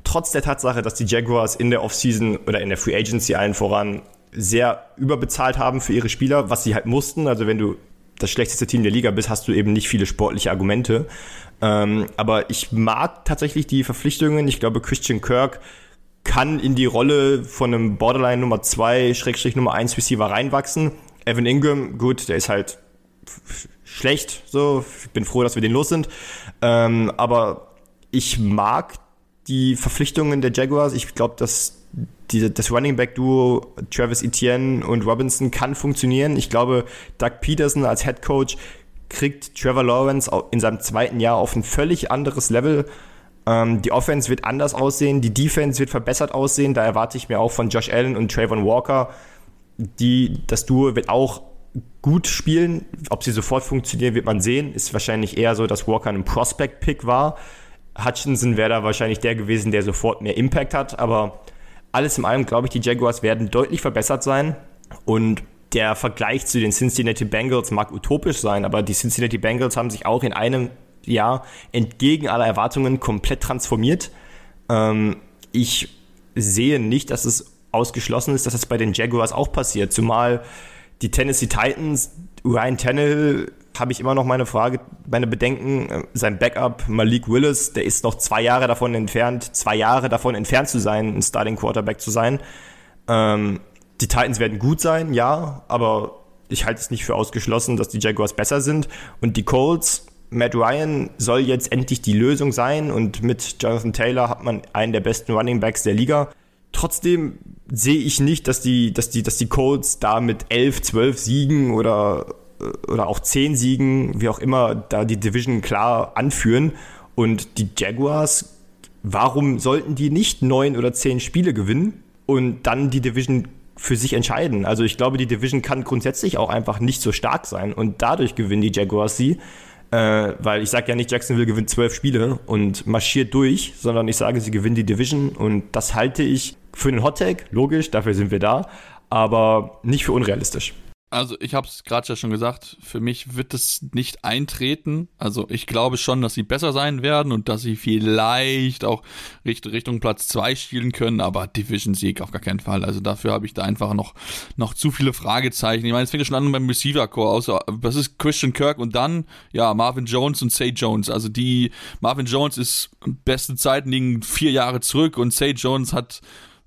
trotz der Tatsache, dass die Jaguars in der Offseason oder in der Free Agency allen voran sehr überbezahlt haben für ihre Spieler, was sie halt mussten. Also wenn du das schlechteste Team der Liga bist, hast du eben nicht viele sportliche Argumente. Ähm, aber ich mag tatsächlich die Verpflichtungen. Ich glaube, Christian Kirk kann in die Rolle von einem Borderline Nummer 2, Schrägstrich Nummer 1 Receiver reinwachsen. Evan Ingram, gut, der ist halt schlecht, so. Ich bin froh, dass wir den los sind. Ähm, aber ich mag die Verpflichtungen der Jaguars. Ich glaube, dass die, das Running Back Duo Travis Etienne und Robinson kann funktionieren. Ich glaube, Doug Peterson als Head Coach kriegt Trevor Lawrence in seinem zweiten Jahr auf ein völlig anderes Level. Ähm, die Offense wird anders aussehen, die Defense wird verbessert aussehen. Da erwarte ich mir auch von Josh Allen und Trayvon Walker. Die, das Duo wird auch gut spielen. Ob sie sofort funktionieren, wird man sehen. Ist wahrscheinlich eher so, dass Walker ein Prospect-Pick war. Hutchinson wäre da wahrscheinlich der gewesen, der sofort mehr Impact hat. Aber alles in allem glaube ich, die Jaguars werden deutlich verbessert sein. Und der Vergleich zu den Cincinnati Bengals mag utopisch sein, aber die Cincinnati Bengals haben sich auch in einem Jahr entgegen aller Erwartungen komplett transformiert. Ähm, ich sehe nicht, dass es ausgeschlossen ist, dass es bei den Jaguars auch passiert, zumal die Tennessee Titans, Ryan Tannehill, habe ich immer noch meine Frage, meine Bedenken. Äh, sein Backup Malik Willis, der ist noch zwei Jahre davon entfernt, zwei Jahre davon entfernt zu sein, ein Starting Quarterback zu sein. Ähm, die Titans werden gut sein, ja, aber ich halte es nicht für ausgeschlossen, dass die Jaguars besser sind. Und die Colts, Matt Ryan soll jetzt endlich die Lösung sein und mit Jonathan Taylor hat man einen der besten Running Backs der Liga. Trotzdem sehe ich nicht, dass die, dass die, dass die Colts da mit 11, 12 Siegen oder, oder auch 10 Siegen, wie auch immer, da die Division klar anführen. Und die Jaguars, warum sollten die nicht 9 oder 10 Spiele gewinnen und dann die Division für sich entscheiden. Also ich glaube, die Division kann grundsätzlich auch einfach nicht so stark sein und dadurch gewinnen die Jaguars sie. Äh, weil ich sage ja nicht, Jacksonville gewinnt zwölf Spiele und marschiert durch, sondern ich sage, sie gewinnen die Division und das halte ich für einen Hottag, logisch, dafür sind wir da, aber nicht für unrealistisch. Also ich habe es gerade ja schon gesagt, für mich wird es nicht eintreten. Also ich glaube schon, dass sie besser sein werden und dass sie vielleicht auch Richtung Platz 2 spielen können, aber Division-Sieg auf gar keinen Fall. Also dafür habe ich da einfach noch, noch zu viele Fragezeichen. Ich meine, es fängt ja schon an beim Receiver-Core aus. Das ist Christian Kirk und dann, ja, Marvin Jones und Say Jones. Also die, Marvin Jones ist besten Zeiten liegen vier Jahre zurück und Say Jones hat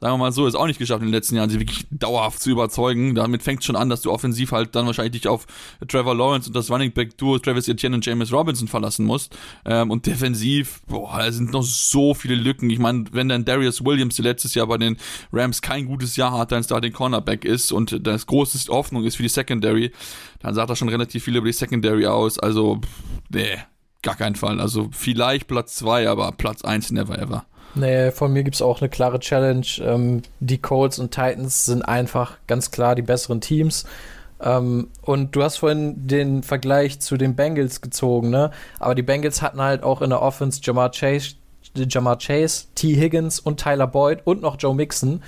sagen wir mal so, ist auch nicht geschafft in den letzten Jahren, sie wirklich dauerhaft zu überzeugen. Damit fängt es schon an, dass du offensiv halt dann wahrscheinlich dich auf Trevor Lawrence und das Running Back Duo Travis Etienne und James Robinson verlassen musst. Ähm, und defensiv, boah, da sind noch so viele Lücken. Ich meine, wenn dann Darius Williams, der letztes Jahr bei den Rams kein gutes Jahr hat, dann Starting Cornerback ist und das große Hoffnung ist für die Secondary, dann sagt er schon relativ viel über die Secondary aus. Also, nee, gar keinen Fall. Also vielleicht Platz 2, aber Platz 1 never ever. Nee, von mir gibt es auch eine klare Challenge. Ähm, die Colts und Titans sind einfach ganz klar die besseren Teams. Ähm, und du hast vorhin den Vergleich zu den Bengals gezogen, ne? Aber die Bengals hatten halt auch in der Offense Jamar Chase, Jamar Chase, T. Higgins und Tyler Boyd und noch Joe Mixon.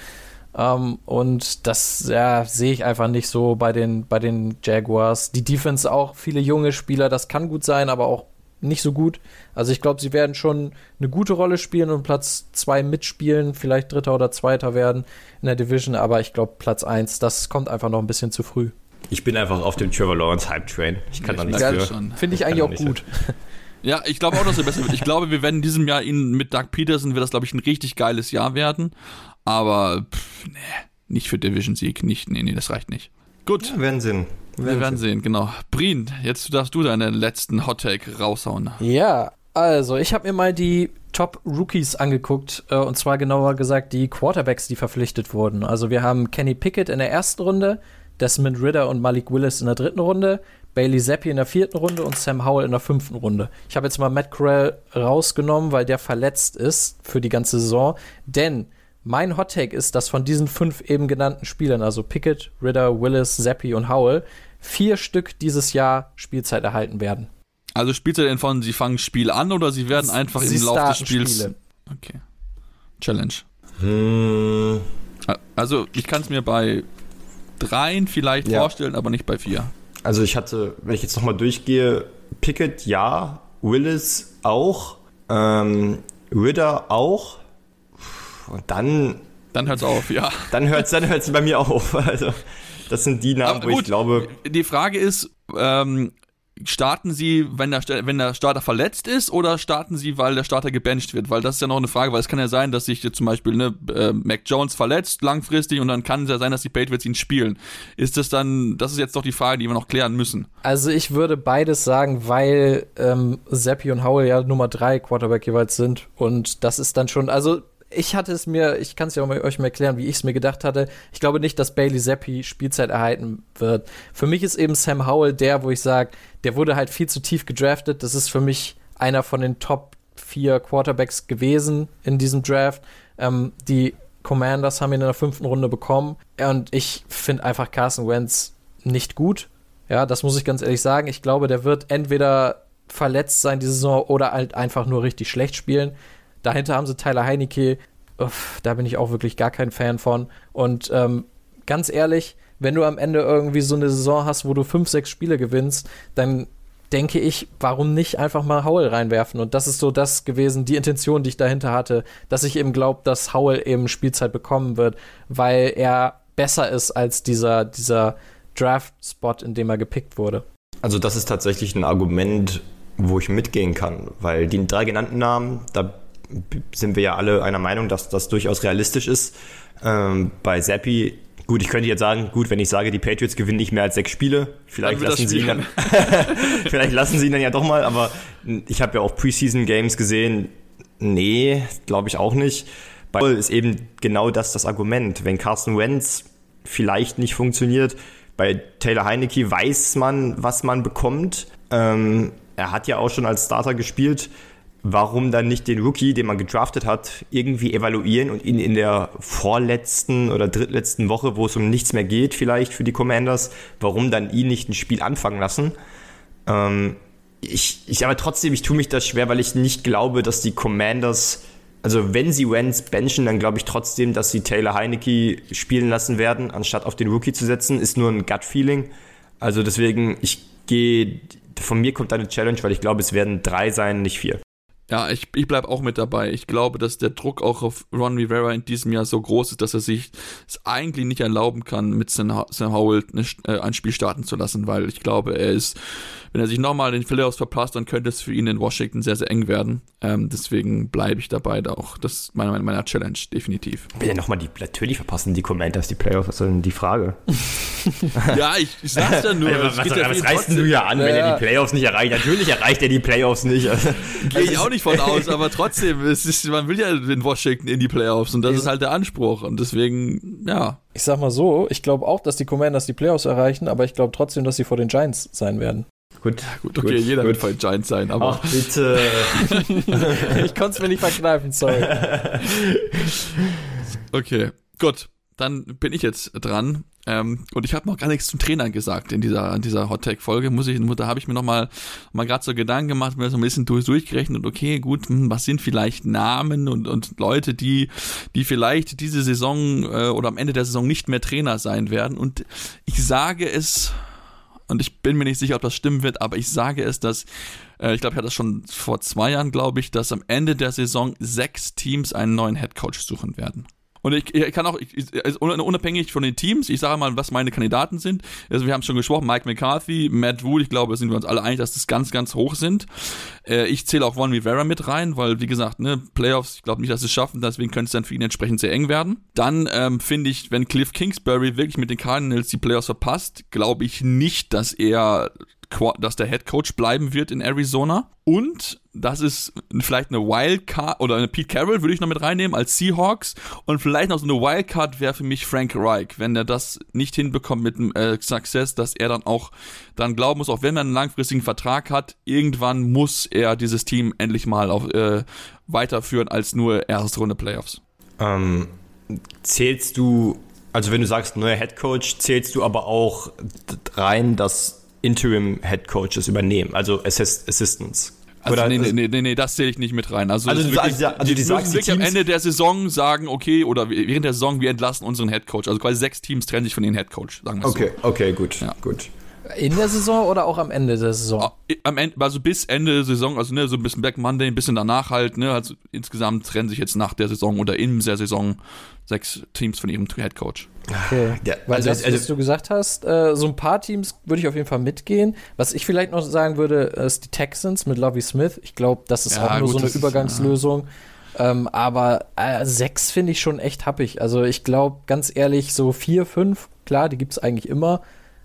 Um, und das ja, sehe ich einfach nicht so bei den, bei den Jaguars. Die Defense auch viele junge Spieler, das kann gut sein, aber auch nicht so gut. Also ich glaube, sie werden schon eine gute Rolle spielen und Platz 2 mitspielen, vielleicht Dritter oder Zweiter werden in der Division, aber ich glaube, Platz 1, das kommt einfach noch ein bisschen zu früh. Ich bin einfach auf dem Trevor Lawrence Hype Train. Ich kann ja, da nichts für. Finde ich eigentlich auch gut. <laughs> Ja, ich glaube auch, dass er besser wird. Ich glaube, wir werden in diesem Jahr ihn mit Doug Peterson wird das, glaube ich, ein richtig geiles Jahr werden. Aber pff, nee, nicht für Division-Sieg. Nicht, nee, nee, das reicht nicht. Gut. Ja, werden sehen. Wir werden sehen, genau. Brien, jetzt darfst du deinen letzten Hot-Take raushauen. Ja, also ich habe mir mal die Top-Rookies angeguckt, äh, und zwar genauer gesagt die Quarterbacks, die verpflichtet wurden. Also wir haben Kenny Pickett in der ersten Runde, Desmond Ritter und Malik Willis in der dritten Runde, Bailey Zappi in der vierten Runde und Sam Howell in der fünften Runde. Ich habe jetzt mal Matt Corral rausgenommen, weil der verletzt ist für die ganze Saison. Denn mein Hot Take ist, dass von diesen fünf eben genannten Spielern, also Pickett, Ritter, Willis, Zappi und Howell, vier Stück dieses Jahr Spielzeit erhalten werden. Also Spielzeit in von, sie fangen Spiel an oder sie werden einfach sie im Laufe des Spiels. Spiele. Okay. Challenge. Hm. Also ich kann es mir bei dreien vielleicht ja. vorstellen, aber nicht bei vier. Also ich hatte, wenn ich jetzt nochmal durchgehe, Pickett ja, Willis auch, ähm, Ritter auch und dann... Dann hört es auf, ja. Dann hört es dann hört's bei mir auf. <laughs> Also das sind die Namen, Aber wo gut, ich glaube. Die Frage ist, ähm, starten sie, wenn der, wenn der Starter verletzt ist oder starten sie, weil der Starter gebencht wird? Weil das ist ja noch eine Frage, weil es kann ja sein, dass sich zum Beispiel ne, äh, Mac Jones verletzt langfristig und dann kann es ja sein, dass die Patriots ihn spielen. Ist das dann, das ist jetzt doch die Frage, die wir noch klären müssen. Also ich würde beides sagen, weil ähm, Zappi und Howell ja Nummer drei Quarterback jeweils sind und das ist dann schon, also ich hatte es mir, ich kann es ja euch mal erklären, wie ich es mir gedacht hatte. Ich glaube nicht, dass Bailey Zappi Spielzeit erhalten wird. Für mich ist eben Sam Howell der, wo ich sage, der wurde halt viel zu tief gedraftet. Das ist für mich einer von den Top 4 Quarterbacks gewesen in diesem Draft. Ähm, die Commanders haben ihn in der fünften Runde bekommen. Und ich finde einfach Carson Wentz nicht gut. Ja, das muss ich ganz ehrlich sagen. Ich glaube, der wird entweder verletzt sein diese Saison oder halt einfach nur richtig schlecht spielen. Dahinter haben sie Tyler Heinecke. Uff, da bin ich auch wirklich gar kein Fan von. Und ähm, ganz ehrlich, wenn du am Ende irgendwie so eine Saison hast, wo du fünf, sechs Spiele gewinnst, dann denke ich, warum nicht einfach mal Howell reinwerfen? Und das ist so das gewesen, die Intention, die ich dahinter hatte, dass ich eben glaube, dass Howell eben Spielzeit bekommen wird, weil er besser ist als dieser, dieser Draft-Spot, in dem er gepickt wurde. Also das ist tatsächlich ein Argument, wo ich mitgehen kann, weil die drei genannten Namen, da sind wir ja alle einer Meinung, dass das durchaus realistisch ist. Ähm, bei Zappi, gut, ich könnte jetzt sagen, gut, wenn ich sage, die Patriots gewinnen nicht mehr als sechs Spiele, vielleicht lassen sie ihn dann, <laughs> vielleicht lassen sie ihn dann ja doch mal, aber ich habe ja auch Preseason Games gesehen. Nee, glaube ich auch nicht. Bei ist eben genau das das Argument. Wenn Carson Wentz vielleicht nicht funktioniert, bei Taylor Heinecke weiß man, was man bekommt. Ähm, er hat ja auch schon als Starter gespielt warum dann nicht den Rookie, den man gedraftet hat, irgendwie evaluieren und ihn in der vorletzten oder drittletzten Woche, wo es um nichts mehr geht, vielleicht für die Commanders, warum dann ihn nicht ein Spiel anfangen lassen? Ähm, ich, ich aber trotzdem, ich tue mich das schwer, weil ich nicht glaube, dass die Commanders, also wenn sie Wentz benchen, dann glaube ich trotzdem, dass sie Taylor Heinecke spielen lassen werden, anstatt auf den Rookie zu setzen. Ist nur ein Gut-Feeling. Also deswegen, ich gehe, von mir kommt eine Challenge, weil ich glaube, es werden drei sein, nicht vier. Ja, ich, ich bleibe auch mit dabei. Ich glaube, dass der Druck auch auf Ron Rivera in diesem Jahr so groß ist, dass er sich es eigentlich nicht erlauben kann, mit Sam, Howell eine, äh, ein Spiel starten zu lassen, weil ich glaube, er ist, wenn er sich nochmal in den Playoffs verpasst, dann könnte es für ihn in Washington sehr, sehr eng werden. Ähm, deswegen bleibe ich dabei da auch. Das ist meiner, meiner Challenge, definitiv. Will er nochmal die, natürlich verpassen die Commanders die Playoffs, was ist denn die Frage? <laughs> ja, ich, ich sag's ja nur. <laughs> was, was, ja was reißt du ja an, wenn er die Playoffs nicht erreicht? Natürlich erreicht er die Playoffs nicht. <laughs> Gehe ich auch nicht von aus, aber trotzdem, es ist, man will ja in Washington in die Playoffs und das ist halt der Anspruch und deswegen, ja. Ich sag mal so, ich glaube auch, dass die Commanders die Playoffs erreichen, aber ich glaube trotzdem, dass sie vor den Giants sein werden. Gut, gut, okay, gut, jeder gut. wird vor den Giants sein, aber. Ach, bitte. <laughs> ich konnte es mir nicht verkneifen, sorry. <laughs> okay, gut. Dann bin ich jetzt dran. Ähm, und ich habe noch gar nichts zum Trainer gesagt in dieser, in dieser Hot Tag Folge. Muss ich, da habe ich mir noch mal, mal gerade so Gedanken gemacht, mir so ein bisschen durch, durchgerechnet. Okay, gut, hm, was sind vielleicht Namen und, und Leute, die, die vielleicht diese Saison äh, oder am Ende der Saison nicht mehr Trainer sein werden. Und ich sage es, und ich bin mir nicht sicher, ob das stimmen wird, aber ich sage es, dass äh, ich glaube, ich hatte das schon vor zwei Jahren, glaube ich, dass am Ende der Saison sechs Teams einen neuen Headcoach suchen werden. Und ich, ich kann auch, ich, unabhängig von den Teams, ich sage mal, was meine Kandidaten sind. Also wir haben schon gesprochen, Mike McCarthy, Matt Wood, ich glaube, da sind wir uns alle einig, dass das ganz, ganz hoch sind. Äh, ich zähle auch Von Rivera mit rein, weil, wie gesagt, ne, Playoffs, ich glaube nicht, dass sie es schaffen, deswegen könnte es dann für ihn entsprechend sehr eng werden. Dann ähm, finde ich, wenn Cliff Kingsbury wirklich mit den Cardinals die Playoffs verpasst, glaube ich nicht, dass er dass der Head Coach bleiben wird in Arizona. Und das ist vielleicht eine Wildcard oder eine Pete Carroll würde ich noch mit reinnehmen als Seahawks. Und vielleicht noch so eine Wildcard wäre für mich Frank Reich, wenn er das nicht hinbekommt mit dem äh, Success, dass er dann auch dann glauben muss, auch wenn er einen langfristigen Vertrag hat, irgendwann muss er dieses Team endlich mal auf, äh, weiterführen als nur erste Runde Playoffs. Ähm, zählst du, also wenn du sagst neuer Head Coach, zählst du aber auch rein, dass Interim Head Coaches übernehmen, also Assist Assistants. Also oder nee, nee, nee, nee, das zähle ich nicht mit rein. Also, also, wirklich, also, also die, die müssen wirklich am Ende der Saison sagen, okay, oder während der Saison, wir entlassen unseren Head Coach. Also quasi sechs Teams trennen sich von ihrem Head Coach, sagen wir okay, so. Okay, gut, ja. gut. In der Saison oder auch am Ende der Saison? Ah, am Ende, also bis Ende der Saison, also ne, so ein bisschen Black Monday, ein bisschen danach halt, ne, also insgesamt trennen sich jetzt nach der Saison oder in der Saison sechs Teams von ihrem Head Coach. Okay. Ja, Weil also, das, also, was du gesagt hast, äh, so ein paar Teams würde ich auf jeden Fall mitgehen. Was ich vielleicht noch sagen würde, ist die Texans mit Lovey Smith. Ich glaube, das ist ja, auch nur gut, so eine Übergangslösung. Ist, ja. ähm, aber äh, sechs finde ich schon echt happig. Also ich glaube, ganz ehrlich, so vier, fünf, klar, die gibt es eigentlich immer.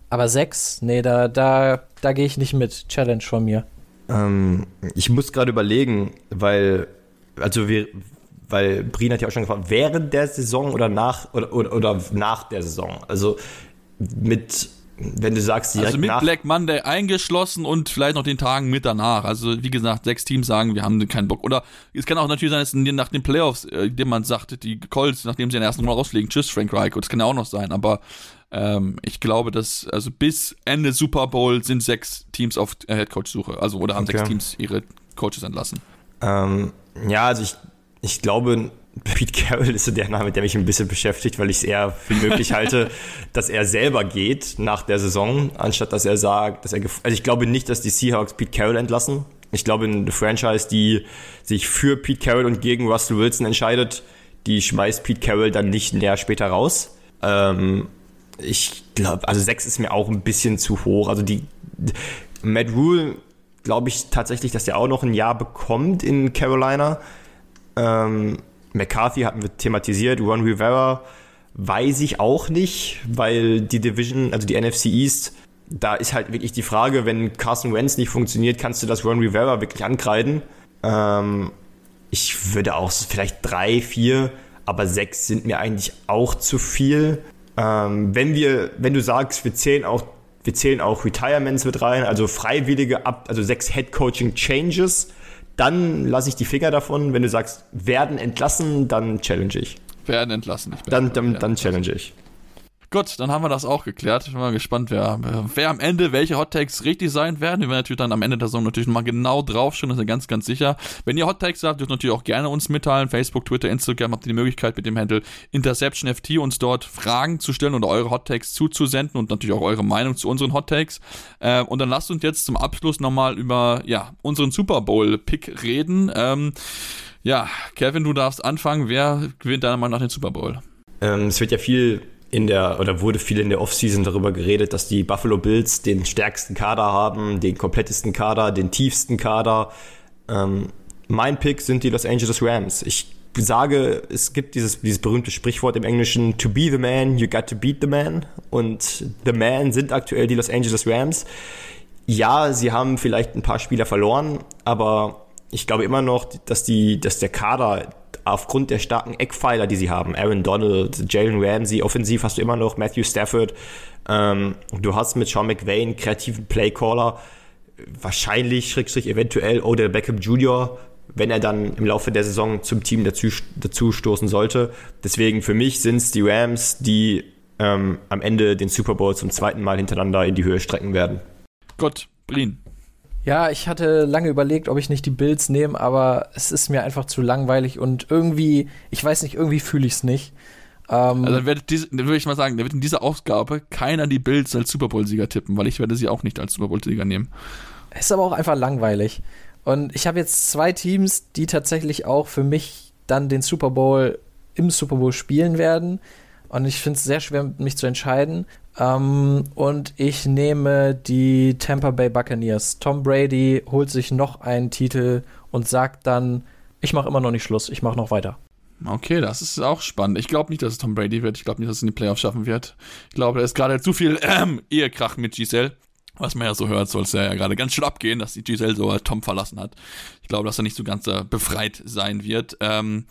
Aber sechs, nee, da, da, da gehe ich nicht mit. Challenge von mir. Ähm, ich muss gerade überlegen, weil, also wir, weil Brien hat ja auch schon gefragt, während der Saison oder nach oder, oder, oder nach der Saison. Also mit wenn du sagst, also mit Black Monday eingeschlossen und vielleicht noch den Tagen mit danach. Also wie gesagt, sechs Teams sagen, wir haben keinen Bock. Oder es kann auch natürlich sein, dass nach den Playoffs äh, jemand sagt, die Colts, nachdem sie den ersten Mal rauslegen, tschüss Frank Reich. Das kann ja auch noch sein. Aber ähm, ich glaube, dass also bis Ende Super Bowl sind sechs Teams auf äh, Headcoach-Suche. Also oder haben okay. sechs Teams ihre Coaches entlassen. Ähm, ja, also ich ich glaube, Pete Carroll ist so der Name, der mich ein bisschen beschäftigt, weil ich es eher für möglich halte, <laughs> dass er selber geht nach der Saison, anstatt dass er sagt, dass er. Also ich glaube nicht, dass die Seahawks Pete Carroll entlassen. Ich glaube, eine Franchise, die sich für Pete Carroll und gegen Russell Wilson entscheidet, die schmeißt Pete Carroll dann nicht näher später raus. Ähm, ich glaube, also sechs ist mir auch ein bisschen zu hoch. Also die Matt Rule, glaube ich tatsächlich, dass der auch noch ein Jahr bekommt in Carolina. Ähm, McCarthy hatten wir thematisiert, Ron Rivera weiß ich auch nicht, weil die Division, also die NFC East, da ist halt wirklich die Frage, wenn Carson Wentz nicht funktioniert, kannst du das Ron Rivera wirklich ankreiden? Ähm, ich würde auch vielleicht drei, vier, aber sechs sind mir eigentlich auch zu viel. Ähm, wenn wir, wenn du sagst, wir zählen auch, wir zählen auch Retirements mit rein, also freiwillige ab, also sechs Head Coaching Changes, dann lasse ich die Finger davon. Wenn du sagst, werden entlassen, dann challenge ich. Werden entlassen. Ich dann, dann, dann challenge ich. Gut, dann haben wir das auch geklärt. Ich bin mal gespannt, wer, wer am Ende welche Hot Takes richtig sein werden. Wir werden natürlich dann am Ende der Saison natürlich nochmal genau draufschauen, das ist ganz, ganz sicher. Wenn ihr Hot Takes habt, dürft ihr natürlich auch gerne uns mitteilen. Facebook, Twitter, Instagram habt ihr die Möglichkeit mit dem Handle InterceptionFT uns dort Fragen zu stellen oder eure Hot Takes zuzusenden und natürlich auch eure Meinung zu unseren Hot Takes. Äh, und dann lasst uns jetzt zum Abschluss nochmal über ja, unseren Super Bowl-Pick reden. Ähm, ja, Kevin, du darfst anfangen. Wer gewinnt deiner Meinung nach den Super Bowl? Ähm, es wird ja viel in der, oder wurde viel in der Offseason darüber geredet, dass die Buffalo Bills den stärksten Kader haben, den komplettesten Kader, den tiefsten Kader. Ähm, mein Pick sind die Los Angeles Rams. Ich sage, es gibt dieses, dieses berühmte Sprichwort im Englischen, to be the man, you got to beat the man. Und the man sind aktuell die Los Angeles Rams. Ja, sie haben vielleicht ein paar Spieler verloren, aber ich glaube immer noch, dass, die, dass der Kader aufgrund der starken Eckpfeiler, die sie haben, Aaron Donald, Jalen Ramsey, offensiv hast du immer noch Matthew Stafford, ähm, du hast mit Sean McVay einen kreativen Playcaller, wahrscheinlich, Schrägstrich, eventuell Odell Beckham Jr., wenn er dann im Laufe der Saison zum Team dazu, dazu stoßen sollte. Deswegen für mich sind es die Rams, die ähm, am Ende den Super Bowl zum zweiten Mal hintereinander in die Höhe strecken werden. Gott, Blin. Ja, ich hatte lange überlegt, ob ich nicht die Bills nehme, aber es ist mir einfach zu langweilig und irgendwie, ich weiß nicht, irgendwie fühle ich es nicht. Ähm, also dann, dann würde ich mal sagen, da wird in dieser Ausgabe keiner die Bills als Super Bowl-Sieger tippen, weil ich werde sie auch nicht als Super Bowl-Sieger nehmen. Ist aber auch einfach langweilig. Und ich habe jetzt zwei Teams, die tatsächlich auch für mich dann den Super Bowl im Super Bowl spielen werden. Und ich finde es sehr schwer, mich zu entscheiden. Ähm, und ich nehme die Tampa Bay Buccaneers. Tom Brady holt sich noch einen Titel und sagt dann, ich mache immer noch nicht Schluss, ich mache noch weiter. Okay, das ist auch spannend. Ich glaube nicht, dass es Tom Brady wird. Ich glaube nicht, dass es in die Playoffs schaffen wird. Ich glaube, da ist gerade zu viel ähm, Ehekrach mit Giselle. Was man ja so hört, soll es ja gerade ganz schön abgehen, dass die Giselle so Tom verlassen hat. Ich glaube, dass er nicht so ganz äh, befreit sein wird. Ähm,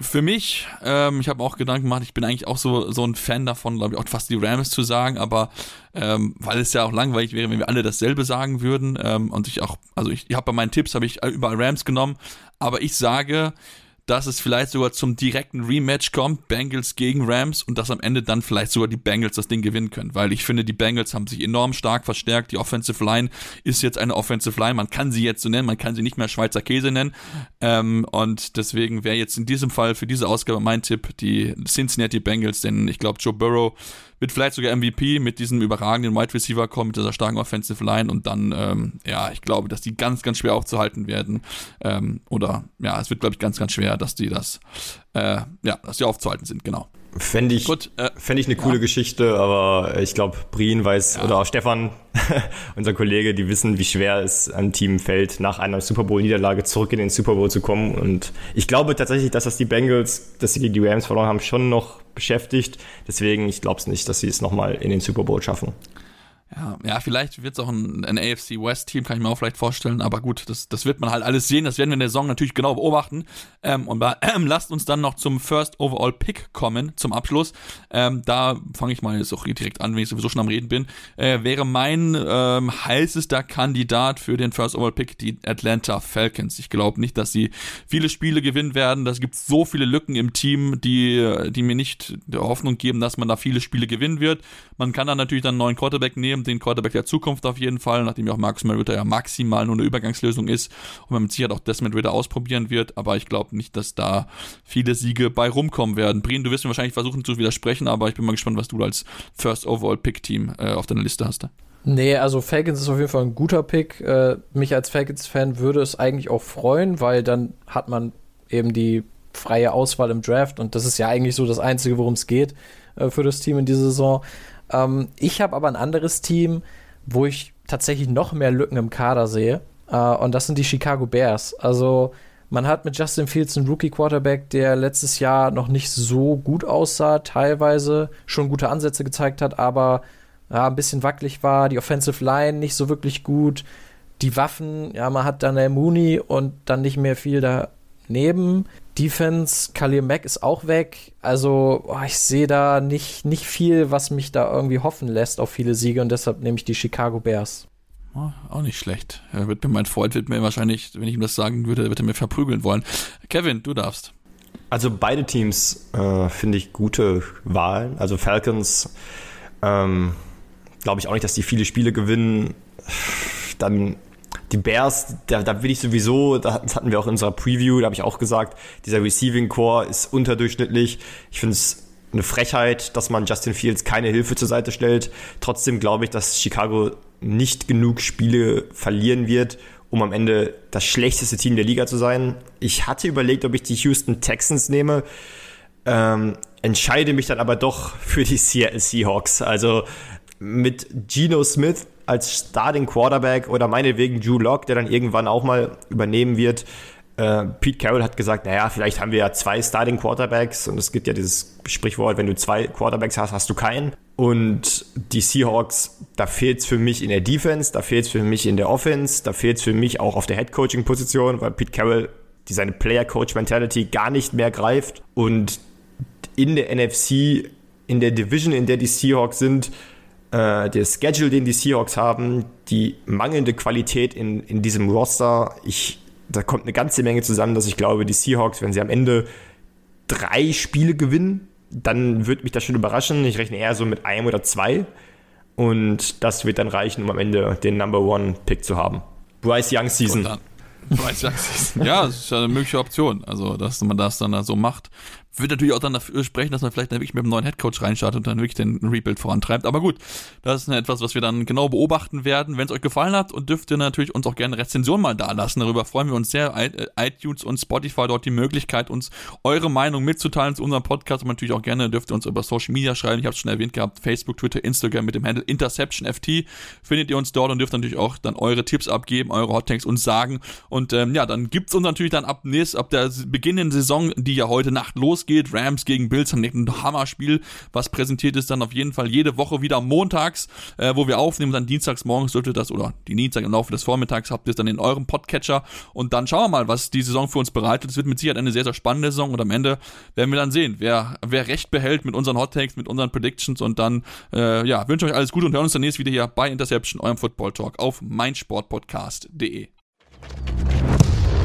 für mich, ähm, ich habe auch Gedanken gemacht, ich bin eigentlich auch so, so ein Fan davon, glaube ich, auch fast die Rams zu sagen, aber ähm, weil es ja auch langweilig wäre, wenn wir alle dasselbe sagen würden. Ähm, und ich auch, also ich, ich habe bei meinen Tipps, habe ich überall Rams genommen, aber ich sage, dass es vielleicht sogar zum direkten Rematch kommt, Bengals gegen Rams, und dass am Ende dann vielleicht sogar die Bengals das Ding gewinnen können. Weil ich finde, die Bengals haben sich enorm stark verstärkt. Die Offensive Line ist jetzt eine Offensive Line. Man kann sie jetzt so nennen, man kann sie nicht mehr Schweizer Käse nennen. Ähm, und deswegen wäre jetzt in diesem Fall für diese Ausgabe mein Tipp die Cincinnati Bengals, denn ich glaube, Joe Burrow wird vielleicht sogar MVP mit diesem überragenden Wide Receiver kommen, mit dieser starken Offensive Line und dann, ähm, ja, ich glaube, dass die ganz, ganz schwer aufzuhalten werden. Ähm, oder ja, es wird, glaube ich, ganz, ganz schwer, dass die das, äh, ja, dass die aufzuhalten sind, genau. Fände ich, Gut, äh, fänd ich eine coole ja. Geschichte, aber ich glaube, Brien weiß, ja. oder auch Stefan, <laughs> unser Kollege, die wissen, wie schwer es einem Team fällt, nach einer Super Bowl-Niederlage zurück in den Super Bowl zu kommen. Und ich glaube tatsächlich, dass das die Bengals, dass sie die Rams verloren haben, schon noch beschäftigt. Deswegen, ich glaube es nicht, dass sie es nochmal in den Super Bowl schaffen. Ja, ja, vielleicht wird es auch ein, ein, AFC West-Team, kann ich mir auch vielleicht vorstellen. Aber gut, das, das wird man halt alles sehen. Das werden wir in der Saison natürlich genau beobachten. Ähm, und äh, <clears throat> lasst uns dann noch zum First Overall Pick kommen, zum Abschluss. Ähm, da fange ich mal jetzt auch direkt an, wenn ich sowieso schon am Reden bin. Äh, wäre mein ähm, heißester Kandidat für den First Overall Pick die Atlanta Falcons. Ich glaube nicht, dass sie viele Spiele gewinnen werden. Das gibt so viele Lücken im Team, die, die mir nicht Hoffnung geben, dass man da viele Spiele gewinnen wird. Man kann dann natürlich dann einen neuen Quarterback nehmen den Quarterback der Zukunft auf jeden Fall, nachdem ja auch Marcus Mariota ja maximal nur eine Übergangslösung ist und man mit Sicherheit auch Desmond Ritter ausprobieren wird, aber ich glaube nicht, dass da viele Siege bei rumkommen werden. Brien, du wirst mir wahrscheinlich versuchen zu widersprechen, aber ich bin mal gespannt, was du als First Overall Pick Team äh, auf deiner Liste hast. Nee, also Falcons ist auf jeden Fall ein guter Pick. Äh, mich als Falcons-Fan würde es eigentlich auch freuen, weil dann hat man eben die freie Auswahl im Draft und das ist ja eigentlich so das Einzige, worum es geht äh, für das Team in dieser Saison. Ähm, ich habe aber ein anderes Team, wo ich tatsächlich noch mehr Lücken im Kader sehe. Äh, und das sind die Chicago Bears. Also man hat mit Justin Fields einen Rookie-Quarterback, der letztes Jahr noch nicht so gut aussah, teilweise schon gute Ansätze gezeigt hat, aber ja, ein bisschen wackelig war. Die Offensive Line nicht so wirklich gut. Die Waffen, ja, man hat dann der Mooney und dann nicht mehr viel daneben. Defense, Khalil Mack ist auch weg. Also oh, ich sehe da nicht, nicht viel, was mich da irgendwie hoffen lässt auf viele Siege und deshalb nehme ich die Chicago Bears. Oh, auch nicht schlecht. Er wird mir, mein Freund wird mir wahrscheinlich, wenn ich ihm das sagen würde, wird er mir verprügeln wollen. Kevin, du darfst. Also beide Teams äh, finde ich gute Wahlen. Also Falcons ähm, glaube ich auch nicht, dass die viele Spiele gewinnen. Dann die Bears, da, da will ich sowieso, das hatten wir auch in unserer Preview, da habe ich auch gesagt, dieser Receiving Core ist unterdurchschnittlich. Ich finde es eine Frechheit, dass man Justin Fields keine Hilfe zur Seite stellt. Trotzdem glaube ich, dass Chicago nicht genug Spiele verlieren wird, um am Ende das schlechteste Team der Liga zu sein. Ich hatte überlegt, ob ich die Houston Texans nehme, ähm, entscheide mich dann aber doch für die Seattle Seahawks. Also mit Geno Smith als Starting Quarterback oder meinetwegen Drew Locke, der dann irgendwann auch mal übernehmen wird. Äh, Pete Carroll hat gesagt, naja, vielleicht haben wir ja zwei Starting Quarterbacks und es gibt ja dieses Sprichwort, wenn du zwei Quarterbacks hast, hast du keinen. Und die Seahawks, da fehlt es für mich in der Defense, da fehlt es für mich in der Offense, da fehlt es für mich auch auf der Head Coaching Position, weil Pete Carroll die seine Player Coach Mentality gar nicht mehr greift und in der NFC, in der Division, in der die Seahawks sind, äh, der Schedule, den die Seahawks haben, die mangelnde Qualität in, in diesem Roster, ich, da kommt eine ganze Menge zusammen, dass ich glaube, die Seahawks, wenn sie am Ende drei Spiele gewinnen, dann würde mich das schon überraschen. Ich rechne eher so mit einem oder zwei. Und das wird dann reichen, um am Ende den Number One Pick zu haben. Bryce Young Season. Bryce Young Season. Ja, das ist ja eine mögliche Option. Also, dass man das dann so macht würde natürlich auch dann dafür sprechen, dass man vielleicht dann wirklich mit einem neuen Headcoach reinstartet und dann wirklich den Rebuild vorantreibt. Aber gut, das ist etwas, was wir dann genau beobachten werden. Wenn es euch gefallen hat und dürft ihr natürlich uns auch gerne Rezension mal da lassen. Darüber freuen wir uns sehr. Äh, iTunes und Spotify dort die Möglichkeit, uns eure Meinung mitzuteilen zu unserem Podcast. Und natürlich auch gerne dürft ihr uns über Social Media schreiben. Ich habe es schon erwähnt gehabt. Facebook, Twitter, Instagram mit dem Handle InterceptionFT findet ihr uns dort und dürft natürlich auch dann eure Tipps abgeben, eure Hottakes uns sagen. Und ähm, ja, dann gibt es uns natürlich dann ab nächst, ab der beginnenden Saison, die ja heute Nacht losgeht, losgeht. Rams gegen Bills haben ein Hammerspiel, was präsentiert ist dann auf jeden Fall jede Woche wieder montags, äh, wo wir aufnehmen. Dann dienstags morgens dürfte das oder die Dienstag im Laufe des Vormittags habt ihr es dann in eurem Podcatcher und dann schauen wir mal, was die Saison für uns bereitet. Es wird mit Sicherheit eine sehr, sehr spannende Saison und am Ende werden wir dann sehen, wer, wer recht behält mit unseren Hot Takes, mit unseren Predictions und dann, äh, ja, wünsche euch alles Gute und hören uns dann nächstes wieder hier bei Interception, eurem Football Talk auf meinsportpodcast.de.